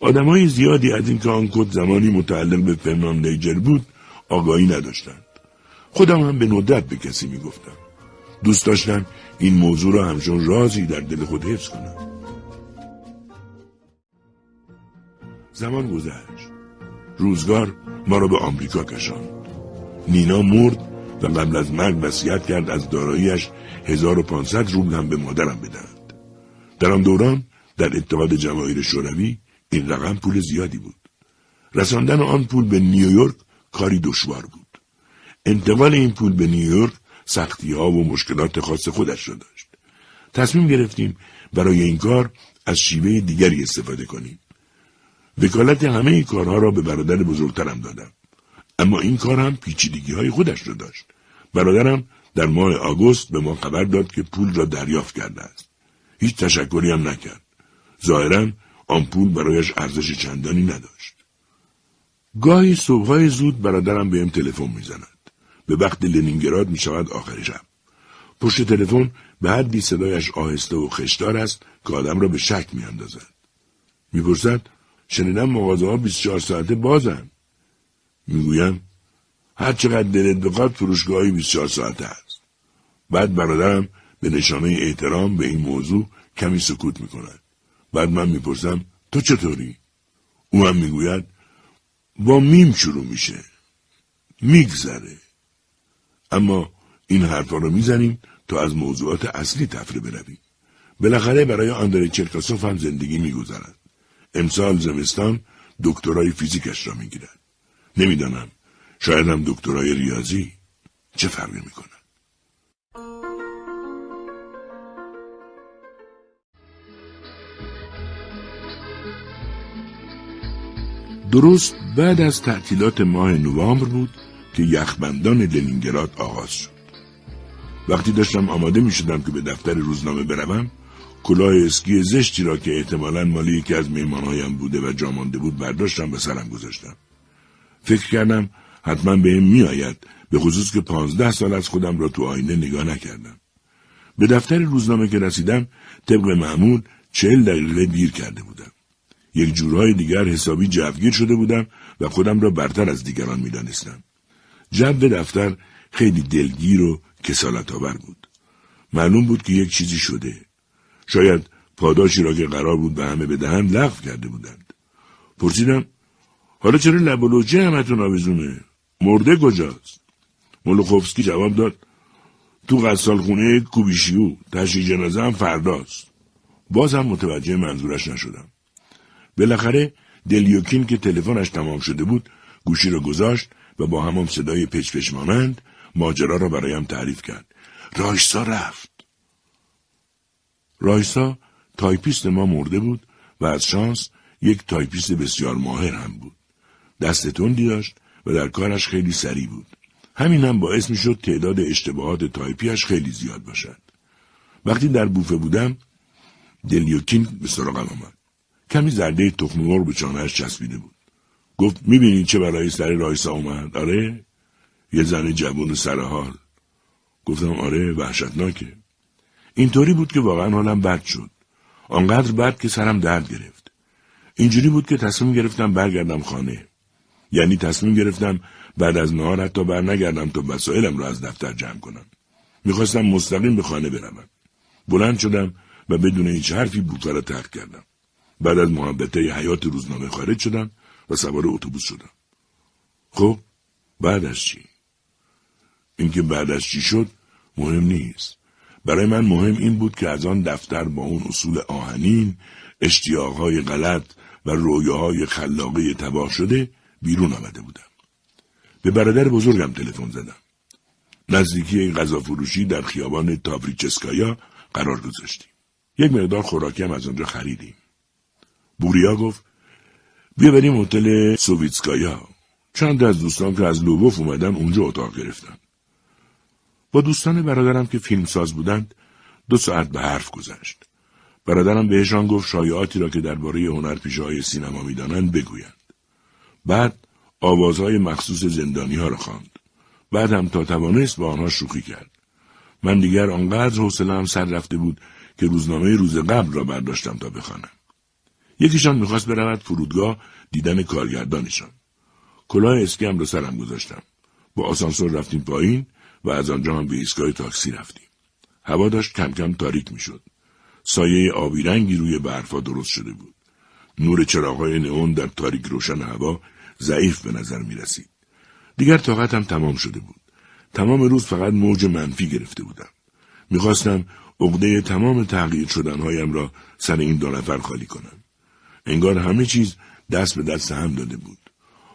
های زیادی از اینکه آن کت زمانی متعلق به فرنان لیجر بود آگاهی نداشتند. خودم هم به ندرت به کسی می گفتم. دوست داشتم این موضوع را همچون رازی در دل خود حفظ کنم. زمان گذشت. روزگار ما را به آمریکا کشاند نینا مرد و قبل از مرگ وصیت کرد از داراییش 1500 روبل هم به مادرم بدهند در آن دوران در اتحاد جماهیر شوروی این رقم پول زیادی بود رساندن آن پول به نیویورک کاری دشوار بود انتقال این پول به نیویورک سختی ها و مشکلات خاص خودش را داشت تصمیم گرفتیم برای این کار از شیوه دیگری استفاده کنیم وکالت همه این کارها را به برادر بزرگترم دادم. اما این کار هم پیچیدگی های خودش را داشت. برادرم در ماه آگوست به ما خبر داد که پول را دریافت کرده است. هیچ تشکری هم نکرد. ظاهرا آن پول برایش ارزش چندانی نداشت. گاهی صبحهای زود برادرم بهم تلفن می‌زند. به وقت لنینگراد می شود آخر شب. پشت تلفن به حدی صدایش آهسته و خشدار است که آدم را به شک می اندازد. می‌پرسد شنیدم مغازه ها 24 ساعته بازن. می‌گویم هر چقدر دلت بخواد فروشگاهی 24 ساعته است. بعد برادرم به نشانه احترام به این موضوع کمی سکوت می‌کند. بعد من می‌پرسم تو چطوری؟ او هم می‌گوید با میم شروع میشه. میگذره. اما این حرفا رو می‌زنیم تا از موضوعات اصلی تفره برویم. بالاخره برای آندره چرکاسوف هم زندگی میگذرد. امسال زمستان دکترای فیزیکش را می‌گیرد. نمی‌دانم شاید هم دکترای ریاضی چه فرقی می‌کند. درست بعد از تعطیلات ماه نوامبر بود که یخبندان لنینگراد آغاز شد وقتی داشتم آماده می شدم که به دفتر روزنامه بروم کلاه اسکی زشتی را که احتمالا مالی یکی از میمانهایم بوده و جامانده بود برداشتم به سرم گذاشتم فکر کردم حتما به این میآید به خصوص که پانزده سال از خودم را تو آینه نگاه نکردم. به دفتر روزنامه که رسیدم طبق معمول چهل دقیقه دیر کرده بودم. یک جورهای دیگر حسابی جوگیر شده بودم و خودم را برتر از دیگران می‌دانستم. جو دفتر خیلی دلگیر و کسالت آور بود. معلوم بود که یک چیزی شده. شاید پاداشی را که قرار بود به همه بدهند لغو کرده بودند. پرسیدم حالا چرا لب و همتون آویزونه؟ مرده کجاست؟ مولوخوفسکی جواب داد تو غسال خونه کوبیشیو تشریح جنازه هم فرداست. باز هم متوجه منظورش نشدم. بالاخره دلیوکین که تلفنش تمام شده بود گوشی را گذاشت و با همان صدای پچ پچ مانند ماجرا را برایم تعریف کرد. رایسا رفت. رایسا تایپیست ما مرده بود و از شانس یک تایپیست بسیار ماهر هم بود. دست تندی داشت و در کارش خیلی سریع بود. همین هم باعث می شد تعداد اشتباهات تایپیش خیلی زیاد باشد. وقتی در بوفه بودم دلیوکین به سراغم آمد. کمی زرده تخم مرغ به چانهش چسبیده بود. گفت می‌بینی چه برای سر رایسا اومد؟ آره؟ یه زن جوون سرحال. گفتم آره وحشتناکه. اینطوری بود که واقعا حالم بد شد. آنقدر بد که سرم درد گرفت. اینجوری بود که تصمیم گرفتم برگردم خانه. یعنی تصمیم گرفتم بعد از نهار حتی بر نگردم تا وسایلم را از دفتر جمع کنم. می‌خواستم مستقیم به خانه بروم. بلند شدم و بدون هیچ حرفی بوفه را ترک کردم. بعد از محبته حیات روزنامه خارج شدم و سوار اتوبوس شدم. خب بعدش چی؟ اینکه بعدش چی شد مهم نیست. برای من مهم این بود که از آن دفتر با اون اصول آهنین، اشتیاقهای غلط و رویاهای خلاقه تباه شده بیرون آمده بودم. به برادر بزرگم تلفن زدم. نزدیکی این غذا فروشی در خیابان تاوریچسکایا قرار گذاشتیم. یک مقدار خوراکی هم از آنجا خریدیم. بوریا گفت بیا بریم هتل سوویتسکایا. چند از دوستان که از لوبوف اومدن اونجا اتاق گرفتن. با دوستان برادرم که فیلمساز بودند دو ساعت به حرف گذشت. برادرم بهشان گفت شایعاتی را که درباره هنرپیشه های سینما می‌دانند بگویند. بعد آوازهای مخصوص زندانی ها را خواند. بعد هم تا توانست با آنها شوخی کرد. من دیگر آنقدر حوصلهام سر رفته بود که روزنامه روز قبل را برداشتم تا بخوانم. یکیشان می‌خواست برود فرودگاه دیدن کارگردانشان. کلاه اسکم را سرم گذاشتم. با آسانسور رفتیم پایین و از آنجا هم به ایستگاه تاکسی رفتیم. هوا داشت کم کم تاریک می‌شد. سایه آبی رنگی روی برفا درست شده بود. نور چراغهای نئون در تاریک روشن هوا ضعیف به نظر می رسید. دیگر طاقتم تمام شده بود. تمام روز فقط موج منفی گرفته بودم. می‌خواستم عقده تمام تغییر شدنهایم را سر این دو نفر خالی کنم. انگار همه چیز دست به دست هم داده بود.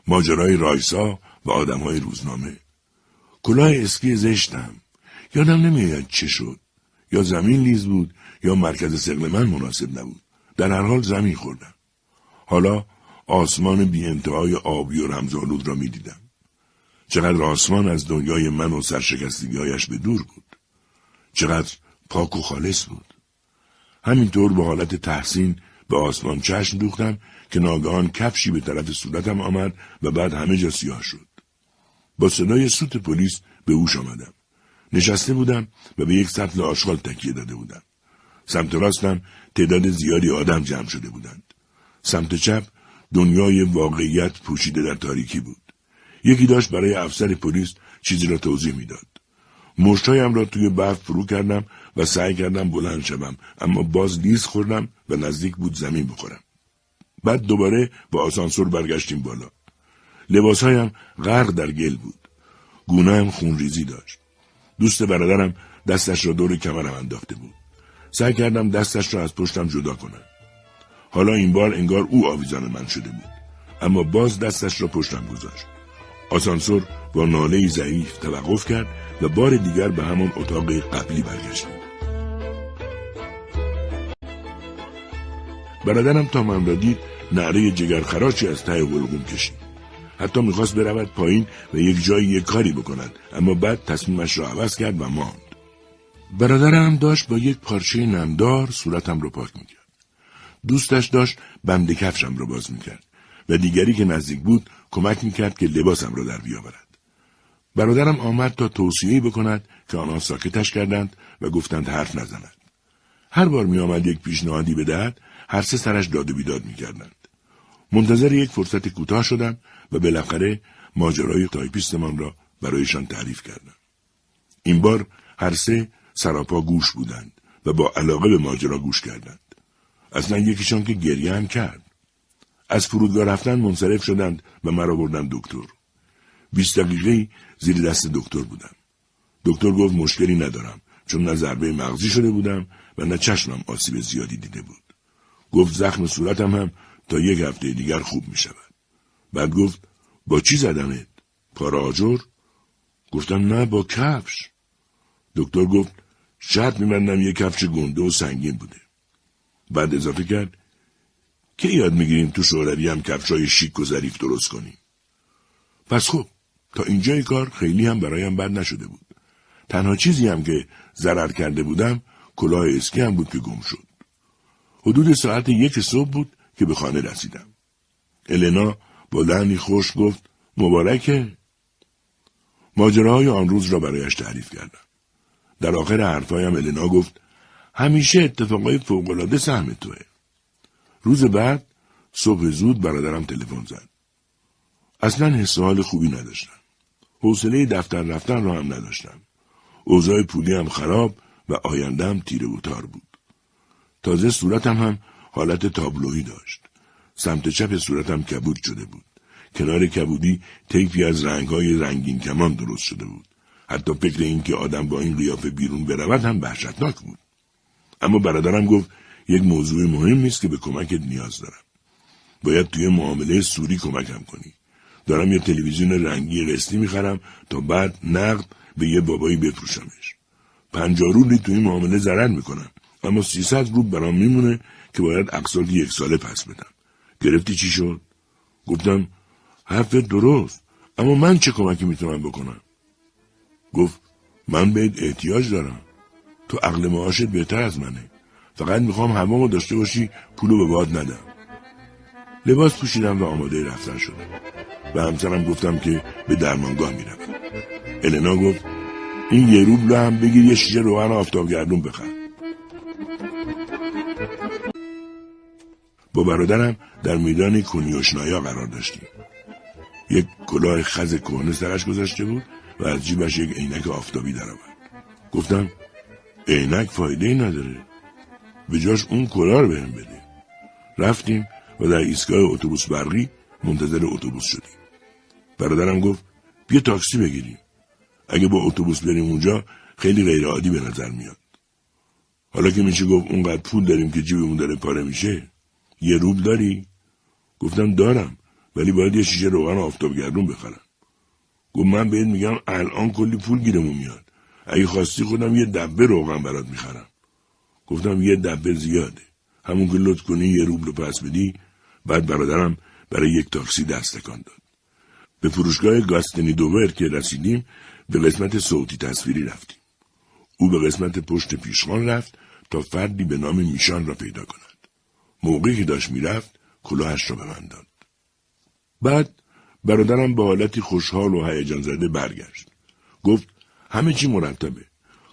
ماجرای رایسا و آدمهای روزنامه. کلاه اسکی زشتم. یادم نمیآید چه شد. یا زمین لیز بود یا مرکز سقل من مناسب نبود. در هر حال زمین خوردم. حالا آسمان بی انتهای آبی و رمزالود را می دیدم. چقدر آسمان از دنیای من و سرشکستگیهایش به دور بود. چقدر پاک و خالص بود. همینطور به حالت تحسین به آسمان چشم دوختم که ناگهان کفشی به طرف صورتم آمد و بعد همه جا سیاه شد. با صدای سوت پلیس به اوش آمدم. نشسته بودم و به یک سطل آشغال تکیه داده بودم. سمت راستم تعداد زیادی آدم جمع شده بودند. سمت چپ دنیای واقعیت پوشیده در تاریکی بود. یکی داشت برای افسر پلیس چیزی را توضیح می‌داد. مشتایم را توی برف فرو کردم و سعی کردم بلند شوم اما باز لیز خوردم و نزدیک بود زمین بخورم. بعد دوباره با آسانسور برگشتیم بالا. لباسهایم غرق در گل بود. گونه هم خونریزی داشت. دوست برادرم دستش را دور کمرم انداخته بود. سعی کردم دستش را از پشتم جدا کنم. حالا این بار انگار او آویزان من شده بود. اما باز دستش را پشتم گذاشت. آسانسور با ناله ضعیف توقف کرد و بار دیگر به همان اتاق قبلی برگشتیم. برادرم تا من را دید نعره جگرخراشی از ته ولغوم کشید. حتی می‌خواست برود پایین و یک جایی یک کاری بکند اما بعد تصمیمش را عوض کرد و ماند. برادرم داشت با یک پارچه نمدار صورتم را پاک می‌کرد. دوستش داشت بند کفشم را باز می‌کرد و دیگری که نزدیک بود کمک می‌کرد که لباسم را در بیاورد. برادرم آمد تا توصیهی بکند که آنها ساکتش کردند و گفتند حرف نزند. هر بار می آمد یک پیشنهادی بدهد هر سه سرش داد و بیداد می کردند. منتظر یک فرصت کوتاه شدم و بالاخره ماجرای تایپیستمان را برایشان تعریف کردم. این بار هر سه سراپا گوش بودند و با علاقه به ماجرا گوش کردند. اصلا یکیشان که گریه هم کرد. از فرودگاه رفتن منصرف شدند و مرا بردن دکتر. بیست دقیقه زیر دست دکتر بودم. دکتر گفت مشکلی ندارم چون نه ضربه مغزی شده بودم و نه چشمم آسیب زیادی دیده بود. گفت زخم صورتم هم تا یک هفته دیگر خوب می شود. بعد گفت با چی زدنت؟ پار آجر؟ گفتم نه با کفش. دکتر گفت شاید میبندم یک کفش گنده و سنگین بوده. بعد اضافه کرد که یاد می‌گیریم تو شوروی هم کفشای شیک و ظریف درست کنیم. پس خب تا اینجای کار خیلی هم برایم بد نشده بود. تنها چیزی هم که ضرر کرده بودم کلاه اسکی هم بود که گم شد. حدود ساعت یک صبح بود که به خانه رسیدم. النا با لحنی خوش گفت مبارکه. ماجراهای آن روز را برایش تعریف کردم. در آخر حرفهایم النا گفت همیشه اتفاقای فوقالعاده سهم توه. روز بعد صبح زود برادرم تلفن زد. اصلا حس حال خوبی نداشتم. حوصله دفتر رفتن را هم نداشتم. اوضاع پولی هم خراب و آیندهم تیره و تار بود. تازه صورتم هم حالت تابلویی داشت. سمت چپ صورتم کبود شده بود. کنار کبودی طیفی از رنگهای رنگین کمان درست شده بود. حتی فکر اینکه آدم با این قیافه بیرون برود هم وحشتناک بود. اما برادرم گفت یک موضوع مهم نیست که به کمکت نیاز دارم. باید توی معامله سوری کمکم کنی. دارم یه تلویزیون رنگی قسطی می‌خرم تا بعد نقد به یه بابایی بفروشمش. پنجاه روبلی توی معامله ضرر می‌کنم. اما سیصد روب برام میمونه که باید اقساط یک ساله پس بدم. گرفتی چی شد؟ گفتم حرف درست. اما من چه کمکی می‌تونم بکنم؟ گفت من بهت احتیاج دارم. تو عقل معاشت بهتر از منه. فقط می‌خوام همه داشته باشی پولو به باد ندم. لباس پوشیدم و آماده رفتن شدم. و همسرم گفتم که به درمانگاه میرم. النا گفت این یه روبلو هم بگیر یه شیشه روغن آفتابگردون بخر. با برادرم در میدان کنیوشنایا قرار داشتیم. یک کلاه خز کهنه سرش گذاشته بود و از جیبش یک عینک آفتابی درآورد. گفتم عینک فایده ای نداره. به جاش اون کلاه رو بهم بده. رفتیم و در ایستگاه اتوبوس برقی منتظر اتوبوس شدیم. برادرم گفت بیا تاکسی بگیریم. اگه با اتوبوس بریم اونجا خیلی غیر عادی به نظر میاد. حالا که میشه گفت اونقدر پول داریم که جیبمون داره پاره میشه یه روب داری؟ گفتم دارم ولی باید یه شیشه روغن آفتابگردون بخرم. گفت من بهت میگم الان کلی پول گیرمون میاد. اگه خواستی خودم یه دبه روغن برات می‌خرم. گفتم یه دبه زیاده. همون که لطف کنی یه روبل پس بدی بعد برادرم برای یک تاکسی دست تکان داد. به فروشگاه گاستنی دوور که رسیدیم به قسمت صوتی تصویری رفتیم. او به قسمت پشت پیشخان رفت تا فردی به نام میشان را پیدا کند. موقعی که داشت می‌رفت کلاهش را به من داد. بعد برادرم با حالتی خوشحال و هیجان زده برگشت. گفت همه چی مرتبه.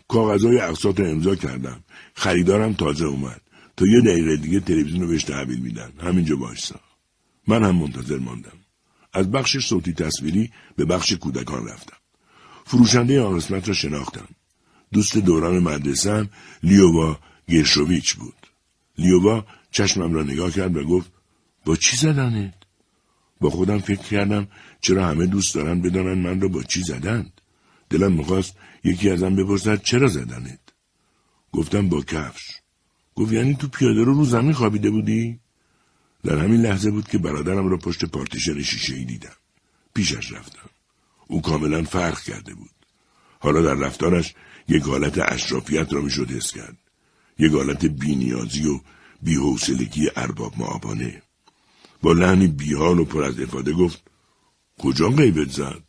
کاغذهای اقساط امضا کردم. خریدارم تازه اومد. تا یه دقیقه دیگه تلویزیون رو بهش تحویل میدن. همینجا باشسا. من هم منتظر ماندم. از بخش صوتی تصویری به بخش کودکان رفتم. فروشنده آن قسمت را شناختم. دوست دوران مدرسه لیووا گرشوویچ بود. لیووا چشمم را نگاه کرد و گفت با چی زدنت؟ با خودم فکر کردم چرا همه دوست دارن بدانن من را با چی زدند؟ دلم می‌خواست یکی ازم بپرسد چرا زدنت؟ گفتم با کفش. گفت یعنی تو پیاده رو رو زمین خوابیده بودی؟ در همین لحظه بود که برادرم را پشت پارتیشن شیشه ای دیدم. پیشش رفتم. او کاملا فرق کرده بود. حالا در رفتارش یک حالت اشرافیت را می‌شد حس کرد. یک حالت بینیازی و بیحوصلگی ارباب معابانه. با لحنی بیحال و پر از افاده گفت کجا غیبت زد؟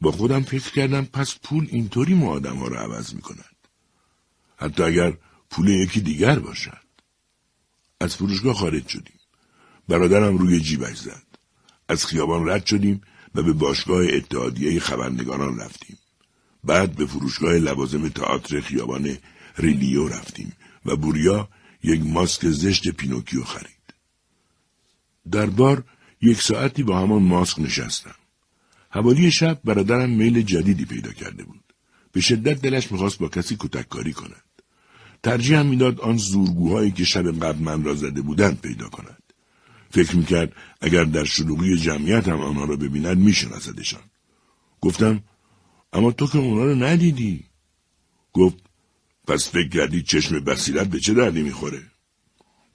با خودم فکر کردم پس پول اینطوری ما آدم ها را عوض می کند. حتی اگر پول یکی دیگر باشد. از فروشگاه خارج شدیم. برادرم روی جیبش زد. از خیابان رد شدیم و به باشگاه اتحادیه خبرنگاران رفتیم. بعد به فروشگاه لوازم تئاتر خیابان ریلیو رفتیم و بوریا یک ماسک زشت پینوکیو خرید. در بار یک ساعتی با همان ماسک نشستم. حوالی شب برادرم میل جدیدی پیدا کرده بود. به شدت دلش می‌خواست با کسی کتککاری کند. ترجیح می‌داد آن زورگوهایی که شب قبل من را زده بودند پیدا کند. فکر می‌کرد اگر در شلوغی جمعیت هم آنها را ببیند میشناسدشان. گفتم اما تو که اونا رو ندیدی. گفت پس فکر کردی چشم بصیرت به چه دردی می‌خوره؟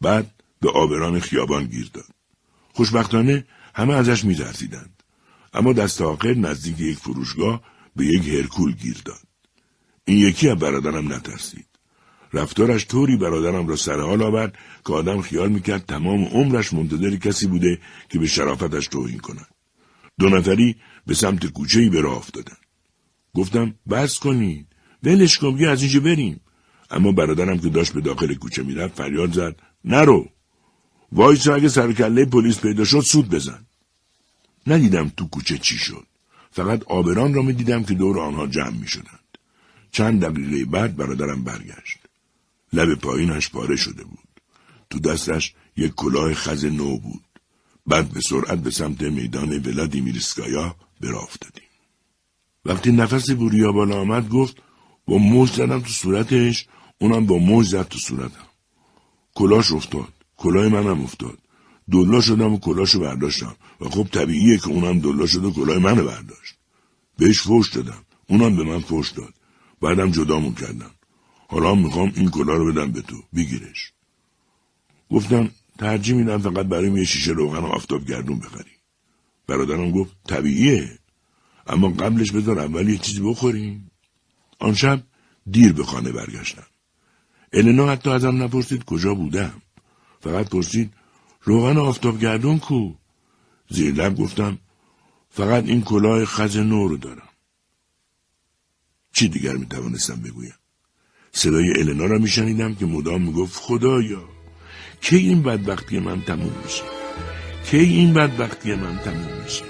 بعد به آبران خیابان گیر داد. خوشبختانه همه ازش میترسیدند. اما دست آخر نزدیک یک فروشگاه به یک هرکول گیر داد. این یکی از برادرم نترسید. رفتارش طوری برادرم را سر حال آورد که آدم خیال می‌کرد تمام عمرش منتظر کسی بوده که به شرافتش توهین کند. دو نفری به سمت کوچه به راه افتادند. گفتم بس کنید. ولش کن از اینجا بریم. اما برادرم که داشت به داخل کوچه می‌رفت فریاد زد نرو. وایسا اگه سرکله پلیس پیدا شد سود بزن. ندیدم تو کوچه چی شد. فقط آبران را می دیدم که دور آنها جمع می شدند. چند دقیقه بعد برادرم برگشت. لب پایینش پاره شده بود. تو دستش یک کلاه خز نو بود. بعد به سرعت به سمت میدان ولادیمیرسکایا برا افتادیم. وقتی نفس بوریا بالا آمد گفت با موج زدم تو صورتش اونم با موج زد تو صورتم. کلاش افتاد. کلاه منم افتاد. دلا شدم و کلاشو برداشتم و خب طبیعیه که اونم دلا شد و کلاه منو برداشت. بهش فوش دادم. اونم به من فوش داد. بعدم جدامون کردم. حالا می‌خوام این کلا رو بدم به تو. بگیرش. گفتم ترجیح میدم فقط برای یه شیشه روغن و آفتاب گردون بخری. برادرم گفت طبیعیه. اما قبلش بذار اول یه چیزی بخوریم. آن شب دیر به خانه برگشتم. النا حتی ازم نپرسید کجا بودم. فقط پرسید روغن آفتاب گردون کو؟ زیر لب گفتم فقط این کلاه خز نو رو دارم. چی دیگر می توانستم بگویم؟ صدای النا را میشنیدم که مدام می‌گفت خدایا کی این بدبختی من تموم میشه؟ کی این بدبختی من تموم میشه؟